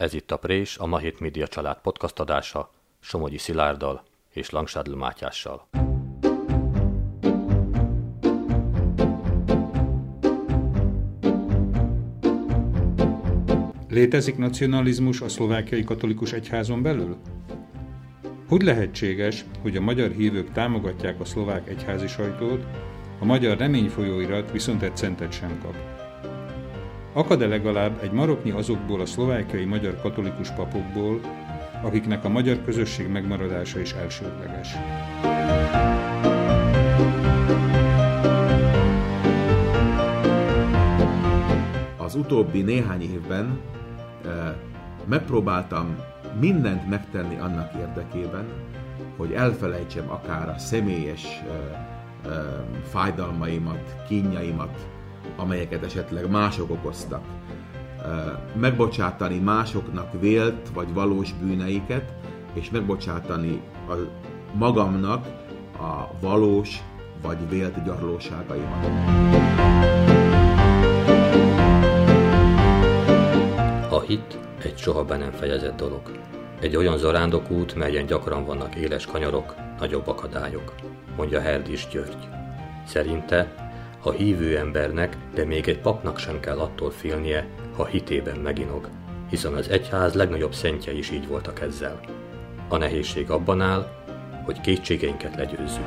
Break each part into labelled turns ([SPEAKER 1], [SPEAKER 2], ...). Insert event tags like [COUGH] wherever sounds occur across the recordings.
[SPEAKER 1] Ez itt a Prés, a Mahét Média család podcast adása, Somogyi Szilárddal és Langsádl Mátyással.
[SPEAKER 2] Létezik nacionalizmus a szlovákiai katolikus egyházon belül? Hogy lehetséges, hogy a magyar hívők támogatják a szlovák egyházi sajtót, a magyar reményfolyóirat viszont egy centet sem kap? Akad-e legalább egy maroknyi azokból a szlovákiai magyar katolikus papokból, akiknek a magyar közösség megmaradása is elsődleges?
[SPEAKER 3] Az utóbbi néhány évben megpróbáltam mindent megtenni annak érdekében, hogy elfelejtsem akár a személyes fájdalmaimat, kínjaimat, amelyeket esetleg mások okoztak. Megbocsátani másoknak vélt vagy valós bűneiket, és megbocsátani a magamnak a valós vagy vélt gyarlóságaimat.
[SPEAKER 1] A hit egy soha be nem fejezett dolog. Egy olyan zarándokút, melyen gyakran vannak éles kanyarok, nagyobb akadályok, mondja Herdis György. Szerinte a hívő embernek, de még egy papnak sem kell attól félnie, ha hitében meginog, hiszen az egyház legnagyobb szentje is így voltak ezzel. A nehézség abban áll, hogy kétségeinket legyőzzük.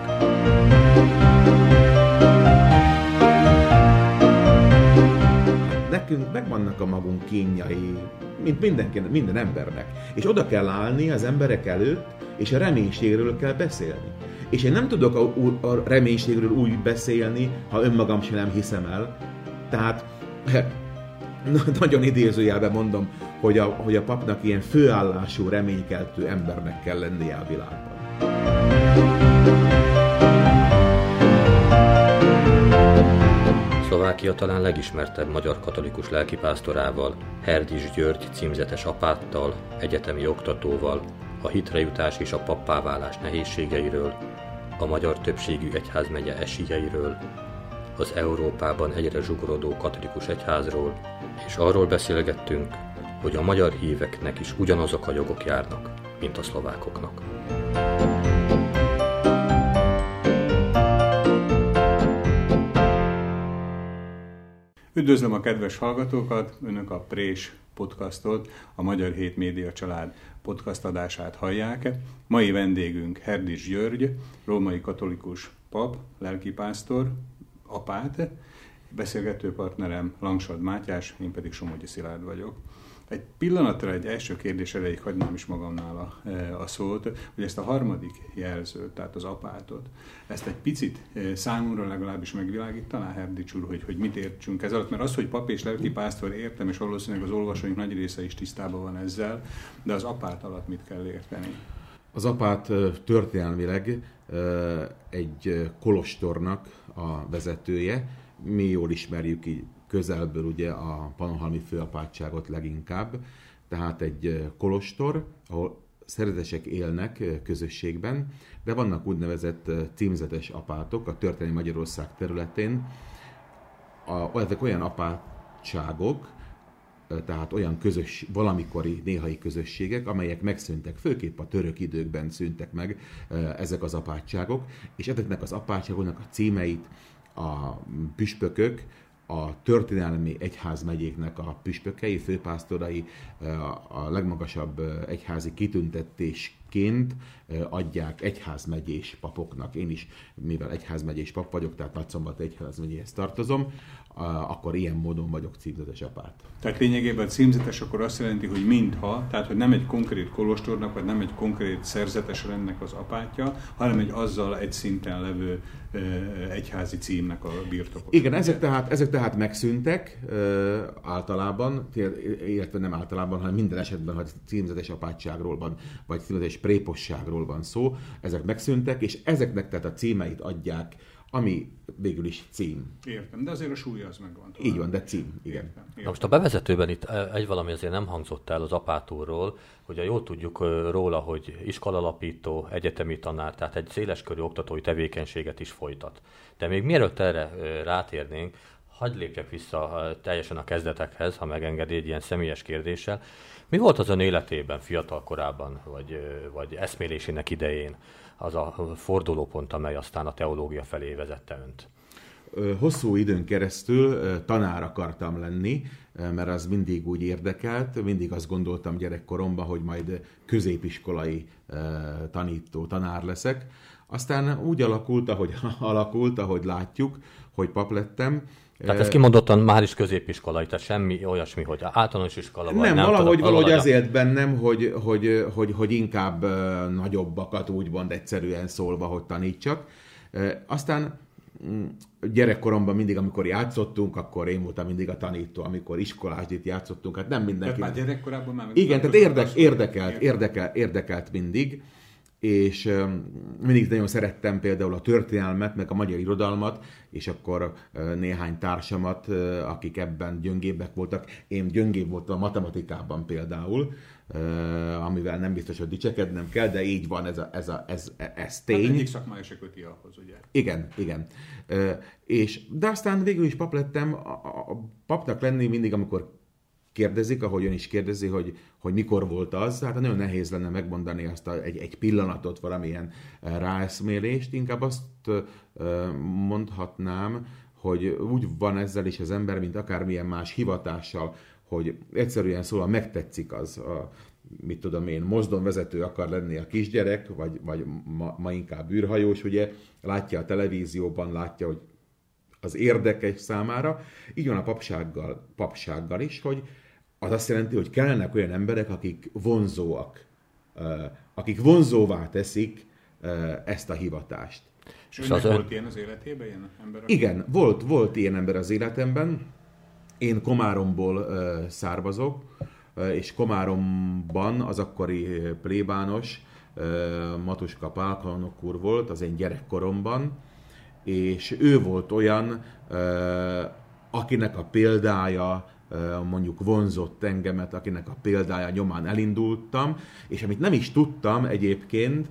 [SPEAKER 3] nekünk megvannak a magunk kényai, mint mindenki, minden embernek. És oda kell állni az emberek előtt, és a reménységről kell beszélni. És én nem tudok a, a reménységről úgy beszélni, ha önmagam sem nem hiszem el. Tehát nagyon idézőjelben mondom, hogy a, hogy a papnak ilyen főállású, reménykeltő embernek kell lennie a világban.
[SPEAKER 1] Szlovákia talán legismertebb magyar katolikus lelkipásztorával, Herdis György címzetes apáttal, egyetemi oktatóval, a hitrejutás és a pappáválás nehézségeiről, a magyar többségű egyházmegye esélyeiről, az Európában egyre zsugorodó katolikus egyházról, és arról beszélgettünk, hogy a magyar híveknek is ugyanazok a jogok járnak, mint a szlovákoknak.
[SPEAKER 2] Üdvözlöm a kedves hallgatókat, Önök a Prés podcastot, a Magyar Hét Média Család podcast adását hallják. Mai vendégünk Herdis György, római katolikus pap, lelkipásztor, apát, beszélgető partnerem Langsad Mátyás, én pedig Somogyi Szilárd vagyok. Egy pillanatra egy első kérdés elejéig hagynám is magamnál a, e, a szót, hogy ezt a harmadik jelzőt, tehát az apátot, ezt egy picit e, számomra legalábbis megvilágítaná Herdics úr, hogy, hogy mit értsünk ez alatt, mert az, hogy pap és lelki pásztor értem, és valószínűleg az olvasóink nagy része is tisztában van ezzel, de az apát alatt mit kell érteni?
[SPEAKER 3] Az apát e, történelmileg egy kolostornak a vezetője, mi jól ismerjük így közelből ugye a panohalmi főapátságot leginkább, tehát egy kolostor, ahol szeretesek élnek közösségben, de vannak úgynevezett címzetes apátok a történelmi Magyarország területén. A, olyan apátságok, tehát olyan közös, valamikori néhai közösségek, amelyek megszűntek, főképp a török időkben szűntek meg ezek az apátságok, és ezeknek az apátságoknak a címeit a püspökök a történelmi egyházmegyéknek a püspökei, főpásztorai a legmagasabb egyházi kitüntetésként adják egyházmegyés papoknak. Én is, mivel egyházmegyés pap vagyok, tehát Nagyszombat egyházmegyéhez tartozom, akkor ilyen módon vagyok címzetes apát.
[SPEAKER 2] Tehát lényegében a címzetes akkor azt jelenti, hogy mintha, tehát hogy nem egy konkrét kolostornak, vagy nem egy konkrét szerzetes rendnek az apátja, hanem egy azzal egy szinten levő egyházi címnek a birtokos.
[SPEAKER 3] Igen, ezek tehát, ezek tehát megszűntek általában, illetve nem általában, hanem minden esetben, ha címzetes apátságról van, vagy címzetes préposságról van szó, ezek megszűntek, és ezeknek tehát a címeit adják ami végül is cím.
[SPEAKER 2] Értem, de azért a súlya az megvan.
[SPEAKER 3] Talán. Így van, de cím, igen. Értem,
[SPEAKER 1] értem. Na most a bevezetőben itt egy valami azért nem hangzott el az apátúról, ugye jól tudjuk róla, hogy iskolalapító, egyetemi tanár, tehát egy széleskörű oktatói tevékenységet is folytat. De még mielőtt erre rátérnénk, Hagy lépjek vissza teljesen a kezdetekhez, ha megengedi egy ilyen személyes kérdéssel. Mi volt az ön életében, fiatal korában, vagy, vagy eszmélésének idején az a fordulópont, amely aztán a teológia felé vezette önt?
[SPEAKER 3] Hosszú időn keresztül tanár akartam lenni, mert az mindig úgy érdekelt, mindig azt gondoltam gyerekkoromban, hogy majd középiskolai tanító, tanár leszek. Aztán úgy alakult, ahogy [LAUGHS] alakult, ahogy látjuk, hogy pap lettem,
[SPEAKER 1] tehát ez kimondottan már is középiskolai, tehát semmi olyasmi, hogy általános iskola
[SPEAKER 3] vagy nem, nem valahogy, tudom, valahogy azért bennem, hogy, hogy, hogy, hogy inkább nagyobbakat úgymond egyszerűen szólva, hogy tanítsak. Aztán mm, gyerekkoromban mindig, amikor játszottunk, akkor én voltam mindig a tanító, amikor iskolásdit játszottunk, hát nem mindenki.
[SPEAKER 2] Tehát már gyerekkorában már...
[SPEAKER 3] Igen, tehát érdek, érdekelt, érdekelt, érdekelt mindig és mindig nagyon szerettem például a történelmet, meg a magyar irodalmat, és akkor néhány társamat, akik ebben gyöngébbek voltak, én gyöngébb voltam a matematikában például, amivel nem biztos, hogy dicsekednem kell, de így van, ez, a, ez, a, ez, ez tény. Hát
[SPEAKER 2] egyik szakmája se köti ahhoz, ugye?
[SPEAKER 3] Igen, igen. És, de aztán végül is pap lettem, a, a papnak lenni mindig, amikor kérdezik, ahogy ön is kérdezi, hogy, hogy mikor volt az, hát nagyon nehéz lenne megmondani azt a, egy, egy pillanatot, valamilyen eh, ráeszmélést, inkább azt eh, mondhatnám, hogy úgy van ezzel is az ember, mint akármilyen más hivatással, hogy egyszerűen szóval megtetszik az, a, mit tudom én, mozdonvezető akar lenni a kisgyerek, vagy, vagy ma, ma inkább űrhajós, ugye, látja a televízióban, látja, hogy az érdekes számára. Így van a papsággal, papsággal is, hogy az azt jelenti, hogy kellenek olyan emberek, akik vonzóak, akik vonzóvá teszik ezt a hivatást.
[SPEAKER 2] És, és az volt ilyen az életében, ilyen ember?
[SPEAKER 3] Igen, volt, volt ilyen ember az életemben. Én Komáromból származok, és Komáromban az akkori plébános Matuska Pálkanok úr volt, az én gyerekkoromban, és ő volt olyan, akinek a példája mondjuk vonzott engemet, akinek a példája nyomán elindultam, és amit nem is tudtam egyébként,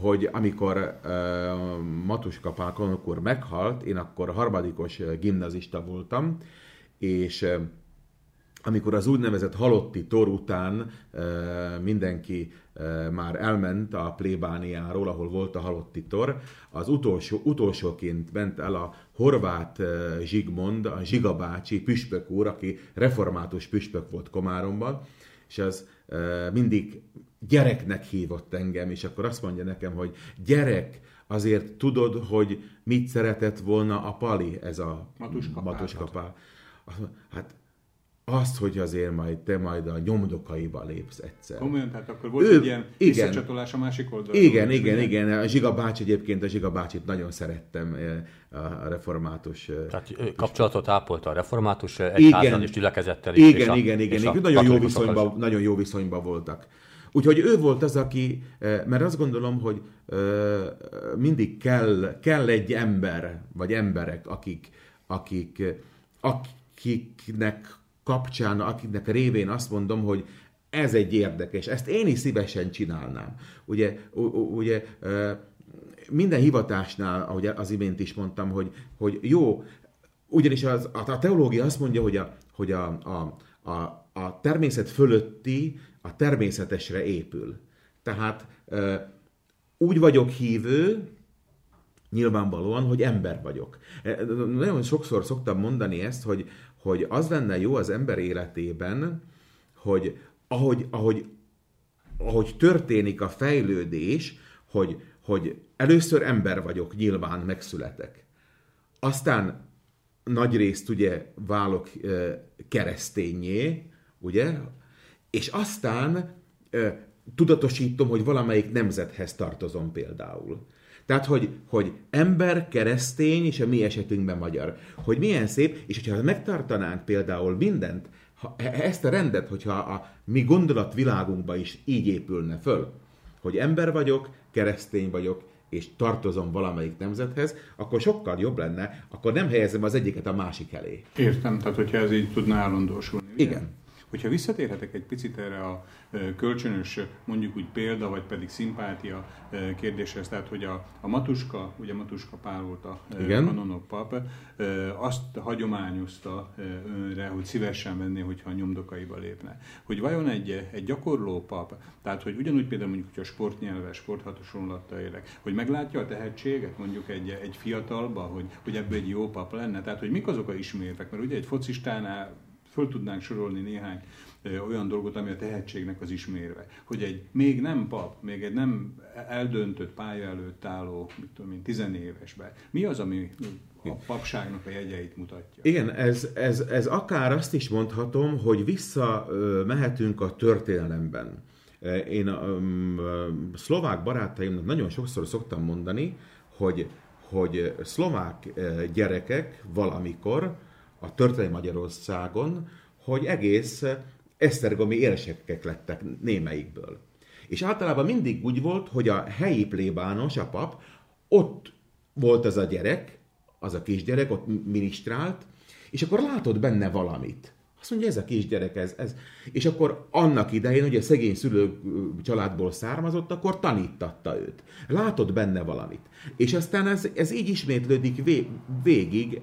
[SPEAKER 3] hogy amikor Matuska Pál úr meghalt, én akkor harmadikos gimnazista voltam, és amikor az úgynevezett halotti tor után mindenki már elment a plébániáról, ahol volt a halotti tor, az utolsó, utolsóként ment el a horvát Zsigmond, a Zsigabácsi püspök úr, aki református püspök volt Komáromban, és az mindig gyereknek hívott engem, és akkor azt mondja nekem, hogy gyerek, azért tudod, hogy mit szeretett volna a Pali, ez a Matuskapál. Hát azt, hogy azért majd te majd a nyomdokaiba lépsz egyszer.
[SPEAKER 2] Komolyan, tehát akkor volt ő, egy ilyen igen, visszacsatolás a másik oldalon.
[SPEAKER 3] Igen, igen, ugye? igen. A Zsiga bácsi egyébként, a Zsiga bácsit nagyon szerettem, eh, a református. Eh,
[SPEAKER 1] tehát kapcsolatot ápolt a református egyházal és gyülekezettel is.
[SPEAKER 3] Igen, és a, igen, igen. És igen. Nagyon, jó viszonyban, nagyon jó viszonyban voltak. Úgyhogy ő volt az, aki, eh, mert azt gondolom, hogy mindig kell, kell egy ember, vagy emberek, akik, akik, akiknek kapcsán, akinek révén azt mondom, hogy ez egy érdekes, ezt én is szívesen csinálnám. Ugye, ugye minden hivatásnál, ahogy az imént is mondtam, hogy, hogy jó, ugyanis az, a teológia azt mondja, hogy a, hogy a, a, a, a természet fölötti a természetesre épül. Tehát úgy vagyok hívő, nyilvánvalóan, hogy ember vagyok. Nagyon sokszor szoktam mondani ezt, hogy, hogy az lenne jó az ember életében, hogy ahogy, ahogy, ahogy történik a fejlődés, hogy, hogy először ember vagyok, nyilván megszületek. Aztán nagy részt ugye válok keresztényé, ugye, és aztán tudatosítom, hogy valamelyik nemzethez tartozom például. Tehát, hogy, hogy ember, keresztény, és a mi esetünkben magyar. Hogy milyen szép, és hogyha megtartanánk például mindent, ha, e, ezt a rendet, hogyha a mi gondolatvilágunkba is így épülne föl, hogy ember vagyok, keresztény vagyok, és tartozom valamelyik nemzethez, akkor sokkal jobb lenne, akkor nem helyezem az egyiket a másik elé.
[SPEAKER 2] Értem, tehát hogyha ez így tudna állandósulni.
[SPEAKER 3] Igen.
[SPEAKER 2] Hogyha visszatérhetek egy picit erre a kölcsönös, mondjuk úgy példa, vagy pedig szimpátia kérdéshez, tehát hogy a, a Matuska, ugye Matuska Pál volt a Igen. kanonok pap, azt hagyományozta önre, hogy szívesen venné, hogyha a nyomdokaiba lépne. Hogy vajon egy, egy gyakorló pap, tehát hogy ugyanúgy például mondjuk, hogy a sportnyelves, sporthasonlattal élek, hogy meglátja a tehetséget mondjuk egy, egy fiatalba, hogy, hogy ebből egy jó pap lenne, tehát hogy mik azok a ismérvek, mert ugye egy focistánál föl tudnánk sorolni néhány olyan dolgot, ami a tehetségnek az ismérve. Hogy egy még nem pap, még egy nem eldöntött pálya előtt álló, mit tudom én, tizenévesben, mi az, ami a papságnak a jegyeit mutatja?
[SPEAKER 3] Igen, ez, ez, ez akár azt is mondhatom, hogy vissza mehetünk a történelemben. Én a um, szlovák barátaimnak nagyon sokszor szoktam mondani, hogy, hogy szlovák gyerekek valamikor a történelmi Magyarországon, hogy egész esztergomi érsekek lettek némeikből. És általában mindig úgy volt, hogy a helyi plébános, a pap, ott volt az a gyerek, az a kisgyerek, ott ministrált, és akkor látod benne valamit. Azt mondja, ez a kisgyerek, ez, ez. És akkor annak idején, hogy a szegény szülő családból származott, akkor tanítatta őt. Látod benne valamit. És aztán ez, ez így ismétlődik végig,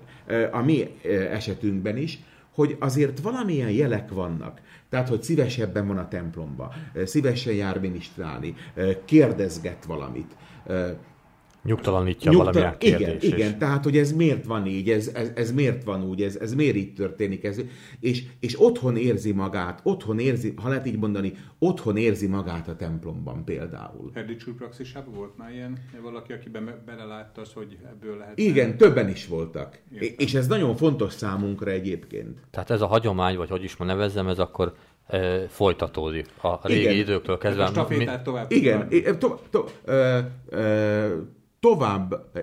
[SPEAKER 3] a mi esetünkben is, hogy azért valamilyen jelek vannak. Tehát, hogy szívesebben van a templomba, szívesen jár minisztrálni, kérdezget valamit.
[SPEAKER 1] Nyugtalanítja Nyugtal... valamilyen
[SPEAKER 3] kérdés. Igen, igen, tehát, hogy ez miért van így, ez, ez, ez miért van úgy, ez, ez miért így történik, ez, és, és otthon érzi magát, otthon érzi, ha lehet így mondani, otthon érzi magát a templomban például.
[SPEAKER 2] Erdics úr praxisában volt már ilyen valaki, aki be, belelátta az, hogy ebből lehet...
[SPEAKER 3] Igen, többen is voltak. Értem. És ez nagyon fontos számunkra egyébként.
[SPEAKER 1] Tehát ez a hagyomány, vagy hogy is ma nevezzem, ez akkor e, folytatódik a régi igen. időktől kezdve. A
[SPEAKER 2] stafétát tovább.
[SPEAKER 3] Igen, to, to, to, e, e, tovább,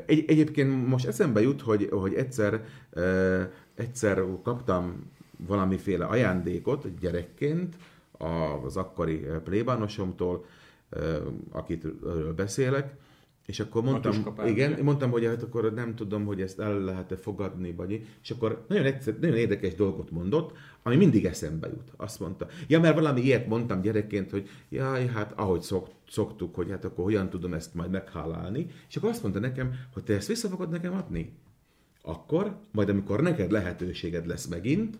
[SPEAKER 3] egy, egyébként most eszembe jut, hogy, hogy egyszer, uh, egyszer kaptam valamiféle ajándékot gyerekként az akkori plébánosomtól, uh, akit beszélek, és akkor mondtam, igen, mondtam, hogy hát akkor nem tudom, hogy ezt el lehet-e fogadni, vagy és akkor nagyon, egyszer, nagyon érdekes dolgot mondott, ami mindig eszembe jut. Azt mondta, ja, mert valami ilyet mondtam gyerekként, hogy jaj, hát ahogy szok, szoktuk, hogy hát akkor hogyan tudom ezt majd meghálálni, és akkor azt mondta nekem, hogy te ezt vissza fogod nekem adni? Akkor, majd amikor neked lehetőséged lesz megint,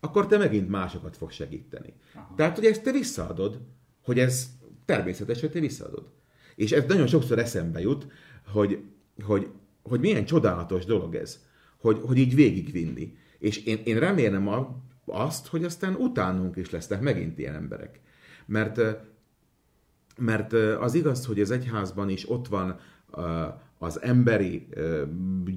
[SPEAKER 3] akkor te megint másokat fog segíteni. Aha. Tehát, hogy ezt te visszaadod, hogy ez természetes, hogy te visszaadod. És ez nagyon sokszor eszembe jut, hogy, hogy, hogy milyen csodálatos dolog ez, hogy, hogy így végigvinni. És én, én remélem a, azt, hogy aztán utánunk is lesznek megint ilyen emberek. Mert, mert az igaz, hogy az egyházban is ott van az emberi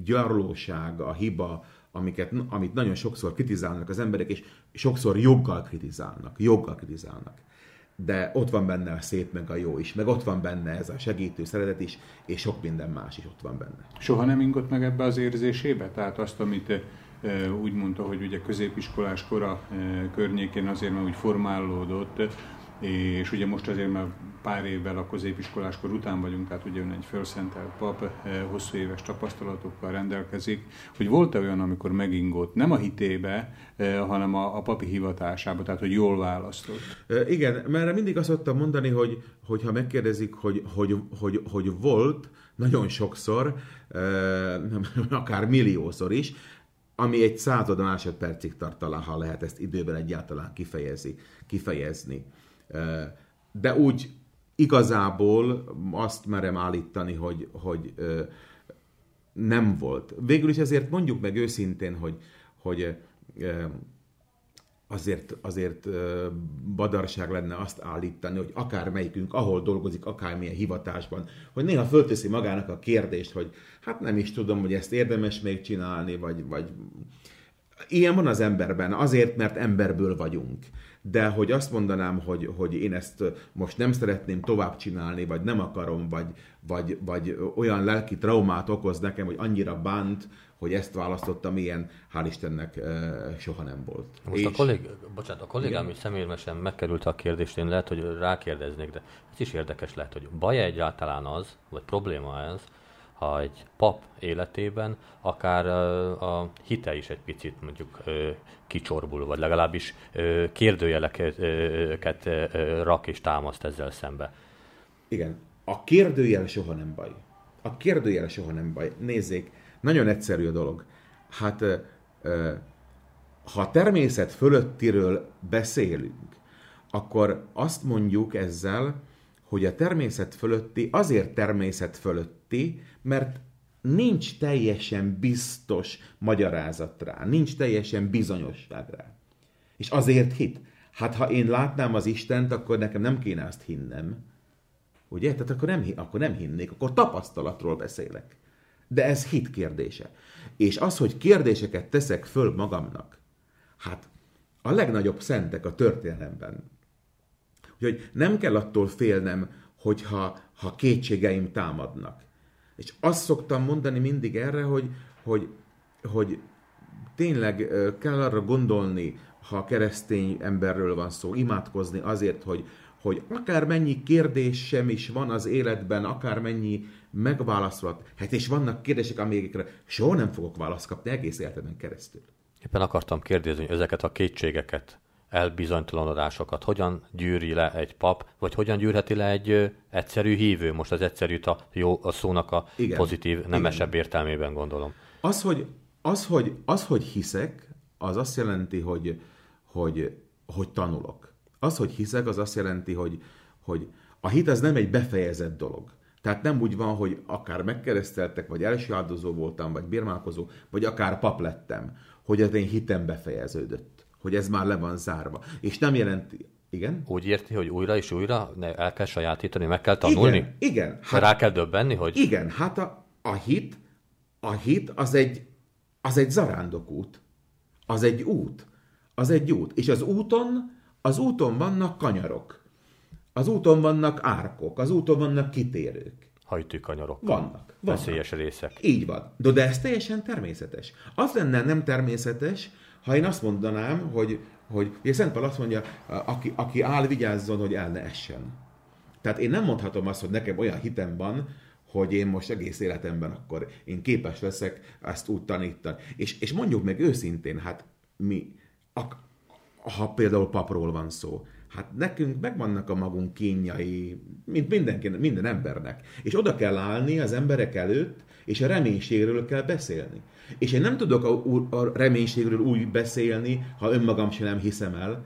[SPEAKER 3] gyarlóság, a hiba, amiket, amit nagyon sokszor kritizálnak az emberek, és sokszor joggal kritizálnak. Joggal kritizálnak de ott van benne a szép, meg a jó is, meg ott van benne ez a segítő szeretet is, és sok minden más is ott van benne.
[SPEAKER 2] Soha nem ingott meg ebbe az érzésébe? Tehát azt, amit úgy mondta, hogy ugye középiskolás kora környékén azért már úgy formálódott, és ugye most azért már pár évvel a középiskoláskor után vagyunk, tehát ugye ön egy felszentelt pap, eh, hosszú éves tapasztalatokkal rendelkezik, hogy volt-e olyan, amikor megingott, nem a hitébe, eh, hanem a, a papi hivatásába, tehát hogy jól választott?
[SPEAKER 3] E, igen, mert mindig azt szoktam mondani, hogy, hogy ha megkérdezik, hogy, hogy, hogy, hogy volt, nagyon sokszor, [LAUGHS] akár milliószor is, ami egy század másodpercig tart talán, ha lehet ezt időben egyáltalán kifejezi, kifejezni. De úgy igazából azt merem állítani, hogy, hogy nem volt. Végül is ezért mondjuk meg őszintén, hogy, hogy azért, azért badarság lenne azt állítani, hogy akár melyikünk, ahol dolgozik, akármilyen hivatásban, hogy néha fölteszi magának a kérdést, hogy hát nem is tudom, hogy ezt érdemes még csinálni, vagy, vagy ilyen van az emberben, azért, mert emberből vagyunk de hogy azt mondanám, hogy, hogy én ezt most nem szeretném tovább csinálni, vagy nem akarom, vagy, vagy, vagy olyan lelki traumát okoz nekem, hogy annyira bánt, hogy ezt választottam, ilyen, hál' Istennek soha nem volt.
[SPEAKER 1] Most És... a, kollég, bocsánat, a kollégám is személyesen megkerült a kérdést, én lehet, hogy rákérdeznék, de ez is érdekes lehet, hogy baj egyáltalán az, vagy probléma ez, ha egy pap életében akár a hite is egy picit mondjuk kicsorbul, vagy legalábbis kérdőjeleket rak és támaszt ezzel szembe.
[SPEAKER 3] Igen, a kérdőjel soha nem baj. A kérdőjel soha nem baj. Nézzék, nagyon egyszerű a dolog. Hát, ha természet fölöttiről beszélünk, akkor azt mondjuk ezzel, hogy a természet fölötti azért természet fölötti, mert nincs teljesen biztos magyarázat rá, nincs teljesen bizonyosság rá. És azért hit. Hát ha én látnám az Istent, akkor nekem nem kéne azt hinnem. Ugye? Tehát akkor nem, akkor nem hinnék, akkor tapasztalatról beszélek. De ez hit kérdése. És az, hogy kérdéseket teszek föl magamnak, hát a legnagyobb szentek a történelemben. Úgyhogy nem kell attól félnem, hogyha ha kétségeim támadnak. És azt szoktam mondani mindig erre, hogy, hogy, hogy tényleg kell arra gondolni, ha keresztény emberről van szó, imádkozni azért, hogy, hogy akár mennyi kérdés sem is van az életben, akár mennyi megválaszolat, hát és vannak kérdések, amikre soha nem fogok választ kapni egész életemben keresztül.
[SPEAKER 1] Éppen akartam kérdezni, hogy ezeket a kétségeket, elbizonytalanodásokat hogyan gyűri le egy pap, vagy hogyan gyűrheti le egy egyszerű hívő, most az egyszerűt a, jó, a szónak a Igen. pozitív, nemesebb Igen. értelmében gondolom.
[SPEAKER 3] Az hogy, az, hogy, az, hogy hiszek, az azt jelenti, hogy, hogy, hogy tanulok. Az, hogy hiszek, az azt jelenti, hogy, hogy a hit az nem egy befejezett dolog. Tehát nem úgy van, hogy akár megkereszteltek, vagy első áldozó voltam, vagy bírmálkozó, vagy akár pap lettem, hogy az én hitem befejeződött. Hogy ez már le van zárva. És nem jelenti, igen?
[SPEAKER 1] Úgy érti, hogy újra és újra el kell sajátítani, meg kell tanulni?
[SPEAKER 3] Igen, igen.
[SPEAKER 1] Hát, rá kell döbbenni, hogy...
[SPEAKER 3] Igen, hát a, a hit, a hit az egy, az egy zarándokút. Az egy út. Az egy út. És az úton, az úton vannak kanyarok. Az úton vannak árkok, az úton vannak kitérők.
[SPEAKER 1] Hajtőkanyarok.
[SPEAKER 3] Vannak. vannak.
[SPEAKER 1] Veszélyes részek.
[SPEAKER 3] Így van. De, de ez teljesen természetes. Az lenne nem természetes, ha én azt mondanám, hogy, hogy ugye Szent Pál azt mondja, aki, aki áll, vigyázzon, hogy el ne essen. Tehát én nem mondhatom azt, hogy nekem olyan hitem van, hogy én most egész életemben akkor én képes leszek ezt úgy tanítani. És, és mondjuk meg őszintén, hát mi, ha például papról van szó, Hát nekünk megvannak a magunk kínjai, mint mindenki, minden embernek. És oda kell állni az emberek előtt, és a reménységről kell beszélni. És én nem tudok a, a reménységről úgy beszélni, ha önmagam sem nem hiszem el.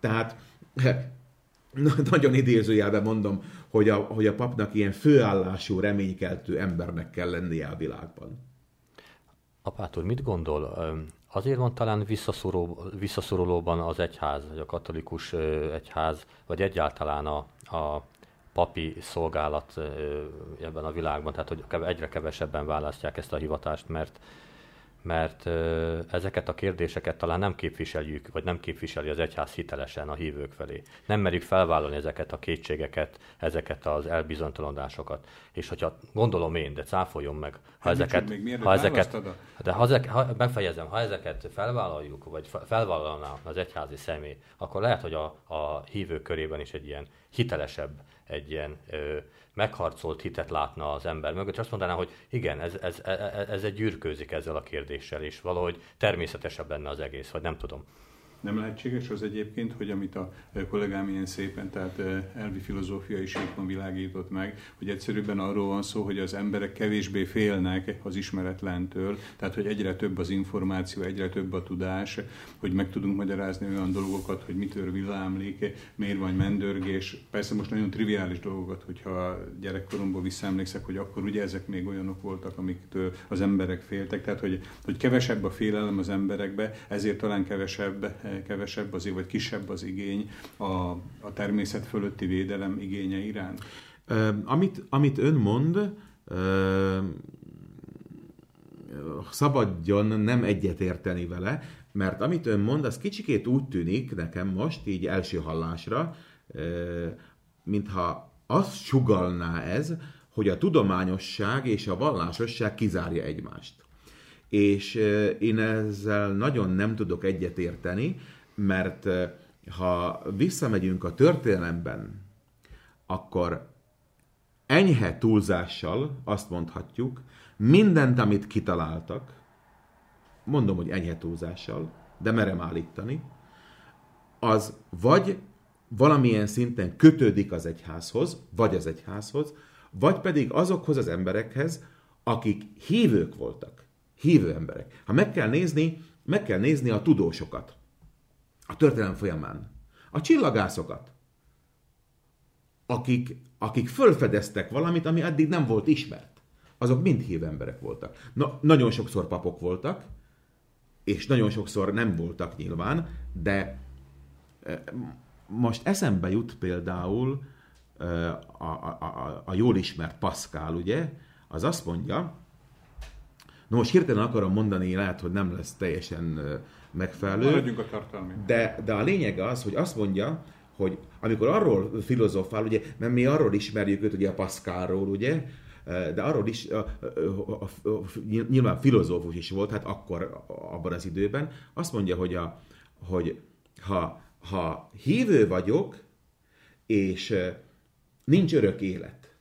[SPEAKER 3] Tehát [LAUGHS] nagyon idézőjelben mondom, hogy a, hogy a papnak ilyen főállású, reménykeltő embernek kell lennie a világban.
[SPEAKER 1] Apától mit gondol? Azért van talán visszaszorul, visszaszorulóban az egyház, vagy a katolikus egyház, vagy egyáltalán a, a papi szolgálat ebben a világban, tehát hogy egyre kevesebben választják ezt a hivatást, mert mert ezeket a kérdéseket talán nem képviseljük, vagy nem képviseli az egyház hitelesen a hívők felé. Nem merjük felvállalni ezeket a kétségeket, ezeket az elbizonytalanodásokat. És hogyha gondolom én, de cáfoljon meg, ha
[SPEAKER 2] hát
[SPEAKER 1] ezeket,
[SPEAKER 2] még
[SPEAKER 1] ha ezeket, de ha, ezek, ha, megfejezem, ha ezeket felvállaljuk, vagy felvállalná az egyházi személy, akkor lehet, hogy a, a hívők körében is egy ilyen hitelesebb, egy ilyen ö, megharcolt hitet látna az ember mögött, és azt mondaná, hogy igen, ez, ez, ez, e, ez egy gyűrkőzik ezzel a kérdéssel, és valahogy természetesebb lenne az egész, vagy nem tudom.
[SPEAKER 2] Nem lehetséges az egyébként, hogy amit a kollégám ilyen szépen, tehát elvi filozófiai síkon világított meg, hogy egyszerűbben arról van szó, hogy az emberek kevésbé félnek az ismeretlentől, tehát hogy egyre több az információ, egyre több a tudás, hogy meg tudunk magyarázni olyan dolgokat, hogy mitől villámlik, miért van mendörgés. Persze most nagyon triviális dolgokat, hogyha gyerekkoromból visszaemlékszek, hogy akkor ugye ezek még olyanok voltak, amiktől az emberek féltek, tehát hogy, hogy kevesebb a félelem az emberekbe, ezért talán kevesebb kevesebb az, vagy kisebb az igény a, a természet fölötti védelem igénye iránt?
[SPEAKER 3] Amit, amit ön mond, szabadjon nem egyetérteni vele, mert amit ön mond, az kicsikét úgy tűnik nekem most, így első hallásra, mintha azt sugalná ez, hogy a tudományosság és a vallásosság kizárja egymást és én ezzel nagyon nem tudok egyetérteni, mert ha visszamegyünk a történelemben, akkor enyhe túlzással azt mondhatjuk, mindent, amit kitaláltak, mondom, hogy enyhe túlzással, de merem állítani, az vagy valamilyen szinten kötődik az egyházhoz, vagy az egyházhoz, vagy pedig azokhoz az emberekhez, akik hívők voltak. Hívő emberek. Ha meg kell nézni, meg kell nézni a tudósokat a történelem folyamán. A csillagászokat, akik, akik fölfedeztek valamit, ami eddig nem volt ismert. Azok mind hív emberek voltak. Na, nagyon sokszor papok voltak, és nagyon sokszor nem voltak nyilván, de most eszembe jut például a, a, a, a jól ismert Pascal, ugye, az azt mondja, No most hirtelen akarom mondani, lehet, hogy nem lesz teljesen megfelelő.
[SPEAKER 2] Maradjunk a tartalmi.
[SPEAKER 3] De, de a lényeg az, hogy azt mondja, hogy amikor arról filozofál, ugye, mert mi arról ismerjük őt, ugye a Pascalról, ugye, de arról is, a, a, a, a, nyilván filozófus is volt, hát akkor, abban az időben, azt mondja, hogy, a, hogy ha, ha hívő vagyok, és nincs örök élet,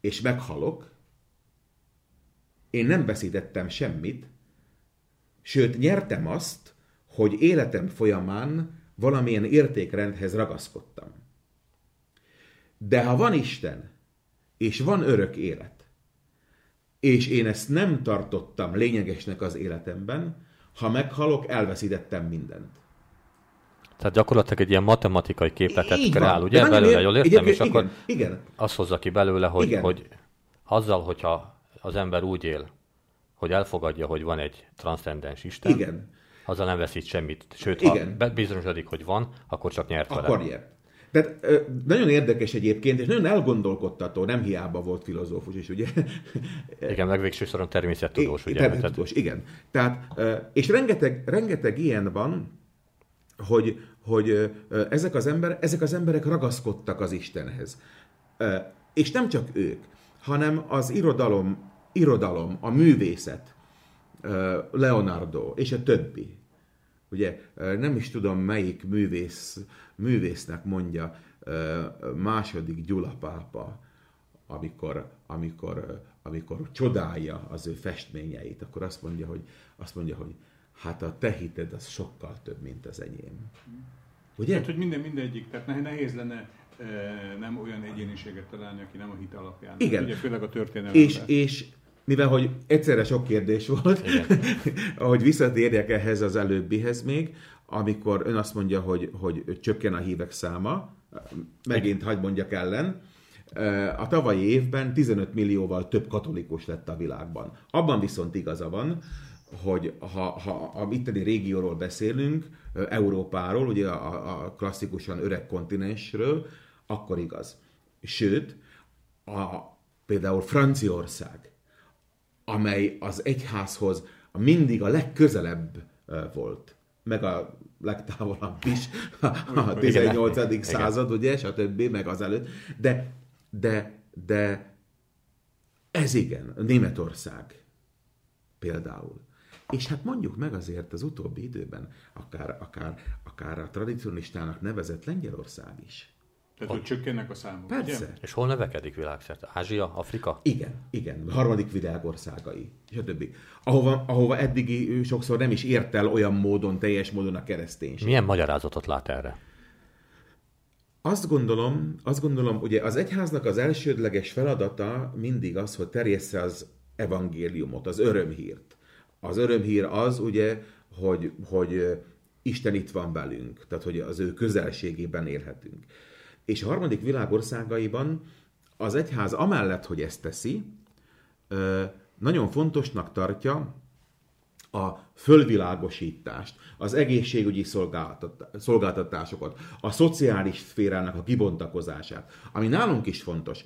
[SPEAKER 3] és meghalok, én nem veszítettem semmit, sőt nyertem azt, hogy életem folyamán valamilyen értékrendhez ragaszkodtam. De ha van Isten, és van örök élet, és én ezt nem tartottam lényegesnek az életemben, ha meghalok, elveszítettem mindent.
[SPEAKER 1] Tehát gyakorlatilag egy ilyen matematikai képletet Így kreál, van. ugye? Belőle, jól értem? És
[SPEAKER 3] igen,
[SPEAKER 1] akkor
[SPEAKER 3] igen.
[SPEAKER 1] azt hozza ki belőle, hogy, igen. hogy azzal, hogyha az ember úgy él, hogy elfogadja, hogy van egy transzcendens Isten,
[SPEAKER 3] igen.
[SPEAKER 1] azzal nem veszít semmit. Sőt, igen. ha bizonyosodik, hogy van, akkor csak nyert
[SPEAKER 3] vele. Akkor nyert. Tehát nagyon érdekes egyébként, és nagyon elgondolkodtató, nem hiába volt filozófus is, ugye? [LAUGHS]
[SPEAKER 1] Igen, meg végső soron természettudós, ugye?
[SPEAKER 3] Természettudós, igen. Tehát, és rengeteg, rengeteg ilyen van, hogy, hogy ezek, az ember, ezek az emberek ragaszkodtak az Istenhez. És nem csak ők, hanem az irodalom, irodalom, a művészet, Leonardo és a többi. Ugye nem is tudom melyik művész, művésznek mondja második Gyula pápa, amikor, amikor, amikor csodálja az ő festményeit, akkor azt mondja, hogy, azt mondja, hogy hát a te hited az sokkal több, mint az enyém.
[SPEAKER 2] Ugye? Hát, hogy minden mindegyik, tehát nehéz lenne nem olyan egyéniséget találni, aki nem a hit alapján.
[SPEAKER 3] Igen.
[SPEAKER 2] Ugye főleg a történelem.
[SPEAKER 3] És, és mivel hogy egyszerre sok kérdés volt, [LAUGHS] ahogy visszatérjek ehhez az előbbihez még, amikor ön azt mondja, hogy, hogy csökken a hívek száma, megint hagyd mondjak ellen, a tavalyi évben 15 millióval több katolikus lett a világban. Abban viszont igaza van, hogy ha, ha a itteni régióról beszélünk, Európáról, ugye a, a klasszikusan öreg kontinensről, akkor igaz. Sőt, a, például Franciaország, amely az egyházhoz mindig a legközelebb volt, meg a legtávolabb is, a 18. Igen. század, ugye, stb., meg az előtt, de, de, de ez igen, Németország például. És hát mondjuk meg azért az utóbbi időben, akár, akár, akár a tradicionalistának nevezett Lengyelország is.
[SPEAKER 2] Tehát, hogy csökkennek a számok,
[SPEAKER 3] Persze.
[SPEAKER 2] Ugye?
[SPEAKER 1] És hol növekedik világszerte? Ázsia, Afrika?
[SPEAKER 3] Igen, igen. A harmadik világországai, stb. Ahova, ahova eddigi sokszor nem is ért el olyan módon, teljes módon a kereszténység.
[SPEAKER 1] Milyen magyarázatot lát erre?
[SPEAKER 3] Azt gondolom, azt gondolom, ugye az egyháznak az elsődleges feladata mindig az, hogy terjessze az evangéliumot, az örömhírt. Az örömhír az, ugye, hogy, hogy Isten itt van velünk, tehát hogy az ő közelségében élhetünk. És a harmadik világ az egyház amellett, hogy ezt teszi, nagyon fontosnak tartja a fölvilágosítást, az egészségügyi szolgáltatásokat, a szociális szférának a kibontakozását, ami nálunk is fontos.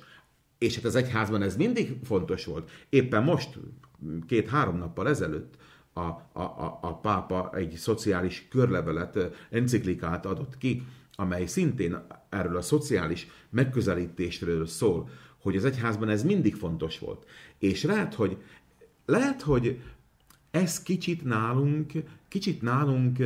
[SPEAKER 3] És hát az egyházban ez mindig fontos volt. Éppen most, két-három nappal ezelőtt a, a, a, a pápa egy szociális körlevelet, enciklikát adott ki, amely szintén erről a szociális megközelítésről szól, hogy az egyházban ez mindig fontos volt. És lehet, hogy, lehet, hogy ez kicsit nálunk, kicsit nálunk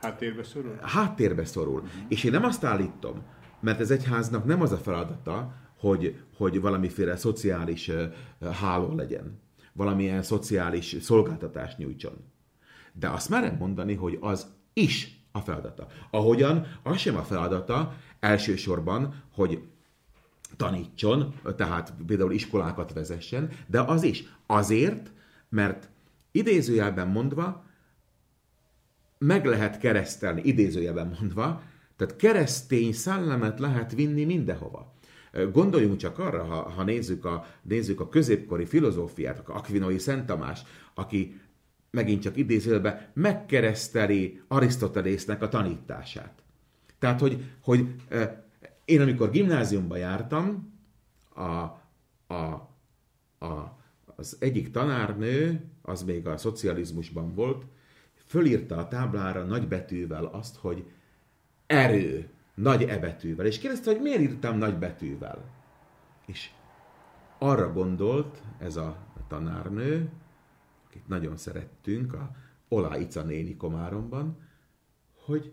[SPEAKER 2] háttérbe szorul.
[SPEAKER 3] Háttérbe szorul. Uh-huh. És én nem azt állítom, mert az egyháznak nem az a feladata, hogy, hogy valamiféle szociális háló legyen, valamilyen szociális szolgáltatást nyújtson. De azt merem mondani, hogy az is a feladata. Ahogyan az sem a feladata elsősorban, hogy tanítson, tehát például iskolákat vezessen, de az is. Azért, mert idézőjelben mondva, meg lehet keresztelni, idézőjelben mondva, tehát keresztény szellemet lehet vinni mindenhova. Gondoljunk csak arra, ha, ha nézzük, a, nézzük a középkori filozófiát, Akvinoi Szent Tamás, aki megint csak idézőjelben megkereszteli Arisztotelésznek a tanítását. Tehát, hogy, hogy én amikor gimnáziumba jártam, a, a, a, az egyik tanárnő, az még a szocializmusban volt, fölírta a táblára nagy betűvel azt, hogy erő, nagy ebetűvel. És kérdezte, hogy miért írtam nagy betűvel. És arra gondolt ez a tanárnő, akit nagyon szerettünk, a Olá Ica néni Komáromban, hogy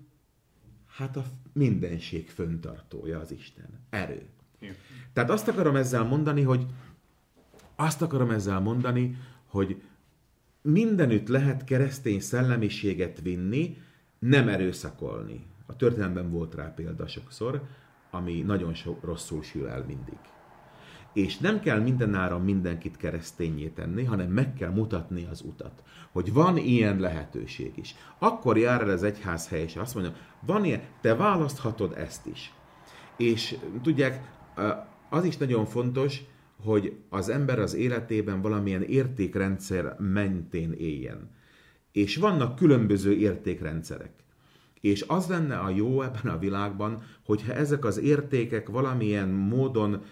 [SPEAKER 3] hát a mindenség föntartója az Isten. Erő. Igen. Tehát azt akarom ezzel mondani, hogy azt akarom ezzel mondani, hogy mindenütt lehet keresztény szellemiséget vinni, nem erőszakolni. A történelemben volt rá példa sokszor, ami nagyon so, rosszul sül el mindig. És nem kell mindenáron mindenkit keresztényé tenni, hanem meg kell mutatni az utat. Hogy van ilyen lehetőség is. Akkor jár el az egyház hely, és azt mondja, van ilyen, te választhatod ezt is. És tudják, az is nagyon fontos, hogy az ember az életében valamilyen értékrendszer mentén éljen. És vannak különböző értékrendszerek. És az lenne a jó ebben a világban, hogyha ezek az értékek valamilyen módon,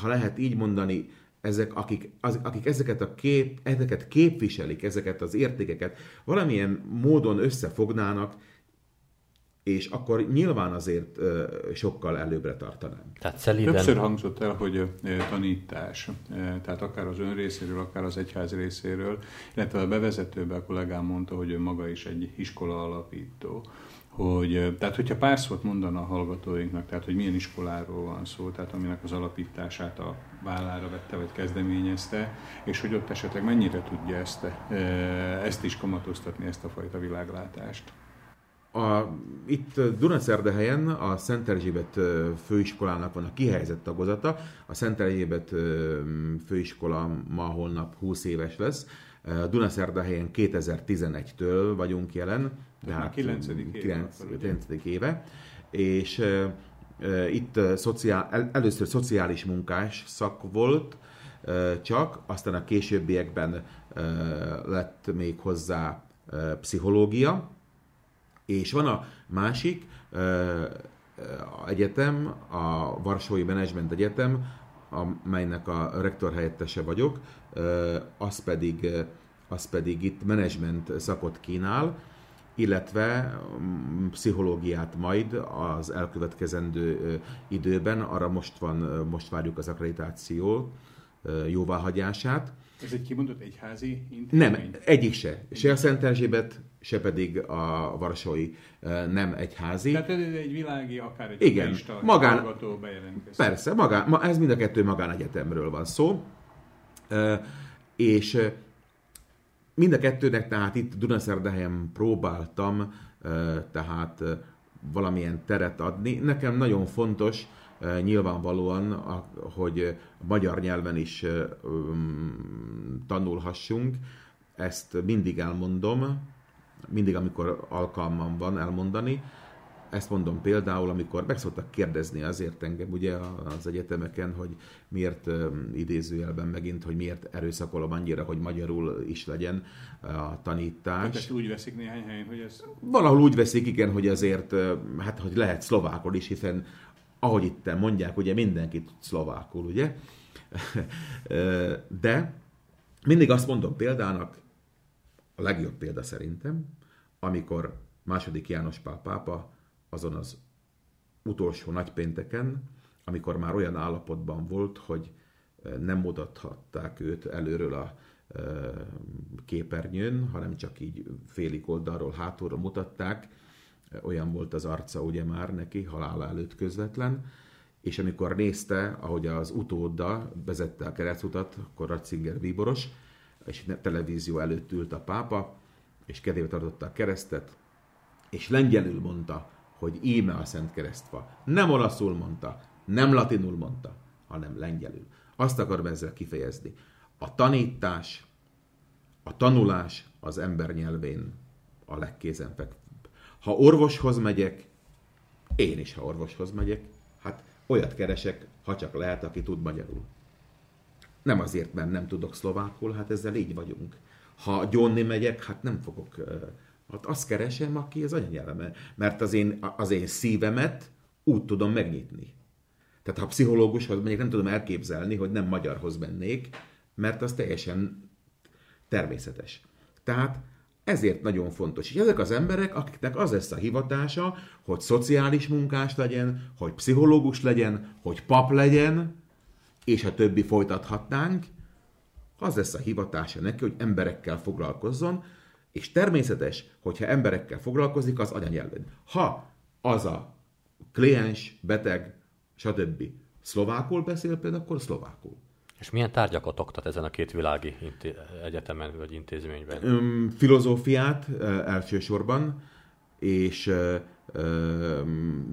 [SPEAKER 3] ha lehet így mondani, ezek, akik, az, akik ezeket, a kép, ezeket képviselik, ezeket az értékeket, valamilyen módon összefognának, és akkor nyilván azért sokkal előbbre tartanánk.
[SPEAKER 2] Tehát szeliden... Többször hangzott el, hogy tanítás, tehát akár az ön részéről, akár az egyház részéről, illetve a bevezetőben a kollégám mondta, hogy ő maga is egy iskola alapító hogy, tehát hogyha pár szót mondana a hallgatóinknak, tehát hogy milyen iskoláról van szó, tehát aminek az alapítását a vállára vette, vagy kezdeményezte, és hogy ott esetleg mennyire tudja ezt, ezt is kamatoztatni, ezt a fajta világlátást.
[SPEAKER 3] A, itt Dunaszerdehelyen a Szent Erzsébet főiskolának van a kihelyezett tagozata. A Szent Erzsébet főiskola ma holnap 20 éves lesz. Dunaszerdehelyen 2011-től vagyunk jelen,
[SPEAKER 2] de hát 9. 9. 9.
[SPEAKER 3] éve. És e, itt szociál, el, először szociális munkás szak volt, e, csak, aztán a későbbiekben e, lett még hozzá e, pszichológia, és van a másik a egyetem, a Varsói Management Egyetem, amelynek a rektor helyettese vagyok, az pedig, az pedig itt menedzsment szakot kínál, illetve mm, pszichológiát majd az elkövetkezendő időben, arra most van, most várjuk az akkreditáció jóváhagyását.
[SPEAKER 2] Ez egy kimondott egyházi
[SPEAKER 3] intézmény? Nem, egyik se. Se a Szent Erzsébet, se pedig a Varsói nem egyházi.
[SPEAKER 2] Tehát ez egy világi, akár egy
[SPEAKER 3] Igen, magán, Persze, magán, ez mind a kettő magánegyetemről van szó. És mind a kettőnek, tehát itt Dunaszerdahelyen próbáltam tehát valamilyen teret adni. Nekem nagyon fontos, nyilvánvalóan, hogy magyar nyelven is tanulhassunk. Ezt mindig elmondom, mindig, amikor alkalmam van elmondani. Ezt mondom például, amikor meg szoktak kérdezni azért engem ugye az egyetemeken, hogy miért idézőjelben megint, hogy miért erőszakolom annyira, hogy magyarul is legyen a tanítás. Hát
[SPEAKER 2] ezt úgy veszik néhány helyen, hogy ez...
[SPEAKER 3] Valahol úgy veszik, igen, hogy azért, hát hogy lehet szlovákul is, hiszen ahogy itt mondják, ugye mindenki tud szlovákul, ugye? [LAUGHS] De mindig azt mondom példának, a legjobb példa szerintem, amikor második János Pál pápa azon az utolsó nagypénteken, amikor már olyan állapotban volt, hogy nem mutathatták őt előről a képernyőn, hanem csak így félig oldalról, hátulról mutatták, olyan volt az arca ugye már neki, halála előtt közvetlen, és amikor nézte, ahogy az utódda vezette a keresztutat, akkor Ratzinger bíboros, és televízió előtt ült a pápa, és kezébe tartotta a keresztet, és lengyelül mondta, hogy íme a Szent Keresztfa. Nem olaszul mondta, nem latinul mondta, hanem lengyelül. Azt akarom ezzel kifejezni. A tanítás, a tanulás az ember nyelvén a legkézenfekvőbb. Ha orvoshoz megyek, én is, ha orvoshoz megyek, hát olyat keresek, ha csak lehet, aki tud magyarul. Nem azért, mert nem tudok szlovákul, hát ezzel így vagyunk. Ha gyónni megyek, hát nem fogok, hát azt keresem, aki az anyanyelvem, mert az én, az én szívemet úgy tudom megnyitni. Tehát ha pszichológushoz megyek, nem tudom elképzelni, hogy nem magyarhoz mennék, mert az teljesen természetes. Tehát ezért nagyon fontos. És ezek az emberek, akiknek az lesz a hivatása, hogy szociális munkás legyen, hogy pszichológus legyen, hogy pap legyen, és a többi folytathatnánk, az lesz a hivatása neki, hogy emberekkel foglalkozzon, és természetes, hogyha emberekkel foglalkozik, az anyanyelven. Ha az a kliens, beteg, stb. szlovákul beszél például, akkor szlovákul.
[SPEAKER 1] És milyen tárgyakat oktat ezen a két világi egyetemen vagy intézményben?
[SPEAKER 3] Filozófiát elsősorban, és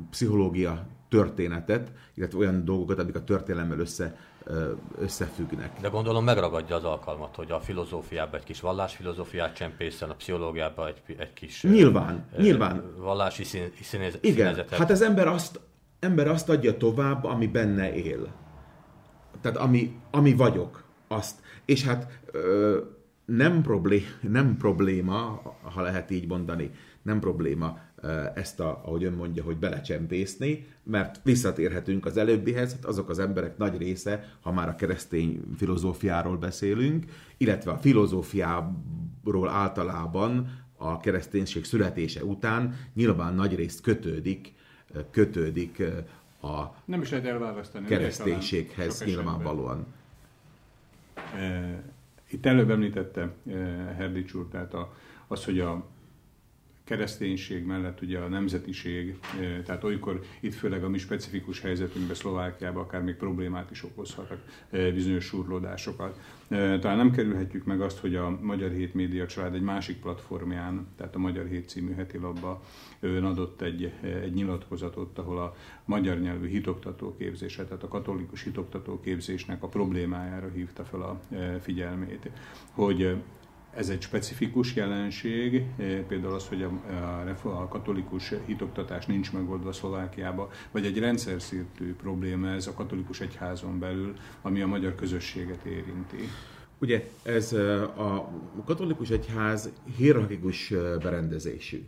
[SPEAKER 3] pszichológia történetet, illetve olyan dolgokat, amik a történelemmel össze, összefüggnek.
[SPEAKER 1] De gondolom megragadja az alkalmat, hogy a filozófiába egy kis vallásfilozófiát csempészen, a pszichológiába egy, egy kis...
[SPEAKER 3] Nyilván, uh, nyilván.
[SPEAKER 1] Vallási szín, színéz,
[SPEAKER 3] Igen, színezetet. hát az ember azt, ember azt adja tovább, ami benne él. Tehát ami, ami vagyok, azt. És hát ö, nem, problé, nem probléma, ha lehet így mondani, nem probléma ezt, a, ahogy ön mondja, hogy belecsempészni, mert visszatérhetünk az előbbihez, hát azok az emberek nagy része, ha már a keresztény filozófiáról beszélünk, illetve a filozófiáról általában a kereszténység születése után nyilván nagy részt kötődik, kötődik a
[SPEAKER 2] Nem is lehet elválasztani,
[SPEAKER 3] kereszténységhez nyilvánvalóan.
[SPEAKER 2] Itt előbb említette Herdics úr, tehát az, hogy a kereszténység mellett ugye a nemzetiség, tehát olykor itt főleg a mi specifikus helyzetünkben Szlovákiában akár még problémát is okozhatnak, bizonyos surlódásokat. Talán nem kerülhetjük meg azt, hogy a Magyar Hét Média Család egy másik platformján, tehát a Magyar Hét című heti labba ön adott egy, egy nyilatkozatot, ahol a magyar nyelvű hitoktató képzése, tehát a katolikus hitoktató képzésnek a problémájára hívta fel a figyelmét, hogy ez egy specifikus jelenség, eh, például az, hogy a, katolikus hitoktatás nincs megoldva Szlovákiába, vagy egy rendszer szintű probléma ez a katolikus egyházon belül, ami a magyar közösséget érinti.
[SPEAKER 3] Ugye ez eh, a katolikus egyház hierarchikus eh, berendezésű.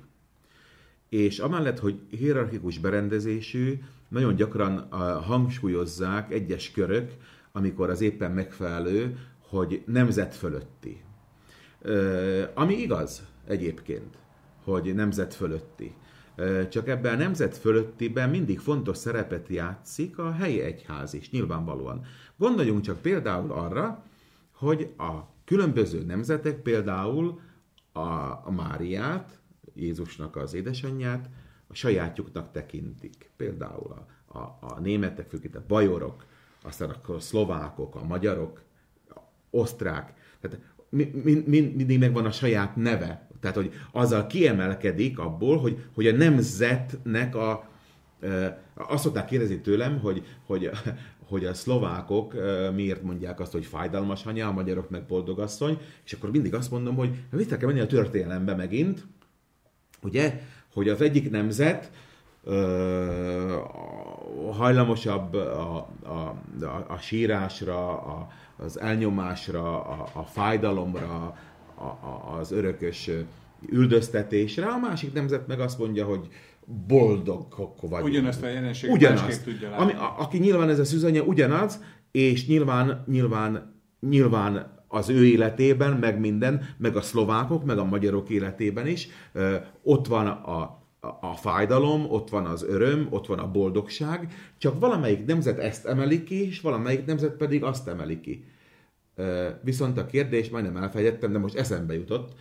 [SPEAKER 3] És amellett, hogy hierarchikus berendezésű, nagyon gyakran hangsúlyozzák egyes körök, amikor az éppen megfelelő, hogy nemzet fölötti. Ami igaz egyébként, hogy nemzet fölötti. Csak ebben a nemzet fölöttiben mindig fontos szerepet játszik a helyi egyház is, nyilvánvalóan. Gondoljunk csak például arra, hogy a különböző nemzetek például a, Máriát, Jézusnak az édesanyját, a sajátjuknak tekintik. Például a, a, a németek, főként a bajorok, aztán a szlovákok, a magyarok, a osztrák. Tehát mind, mind, mindig megvan a saját neve. Tehát, hogy azzal kiemelkedik abból, hogy, hogy a nemzetnek a, azt szokták kérdezni tőlem, hogy, hogy, hogy a szlovákok miért mondják azt, hogy fájdalmas anya, a magyarok meg boldogasszony, és akkor mindig azt mondom, hogy vissza kell menni a történelembe megint, ugye, hogy az egyik nemzet ö, hajlamosabb a, a, a, a sírásra, a, az elnyomásra, a, a fájdalomra, a, a, az örökös üldöztetésre, a másik nemzet meg azt mondja, hogy boldogok vagyunk.
[SPEAKER 2] Ugyanazt a jelenséget ugyanaz. tudja
[SPEAKER 3] látni. Ami, a, aki nyilván ez a szüzanya ugyanaz, és nyilván, nyilván, nyilván az ő életében, meg minden, meg a szlovákok, meg a magyarok életében is, ö, ott van a, a fájdalom, ott van az öröm, ott van a boldogság, csak valamelyik nemzet ezt emeli ki, és valamelyik nemzet pedig azt emeli ki. Viszont a kérdés, majdnem elfejtettem, de most eszembe jutott.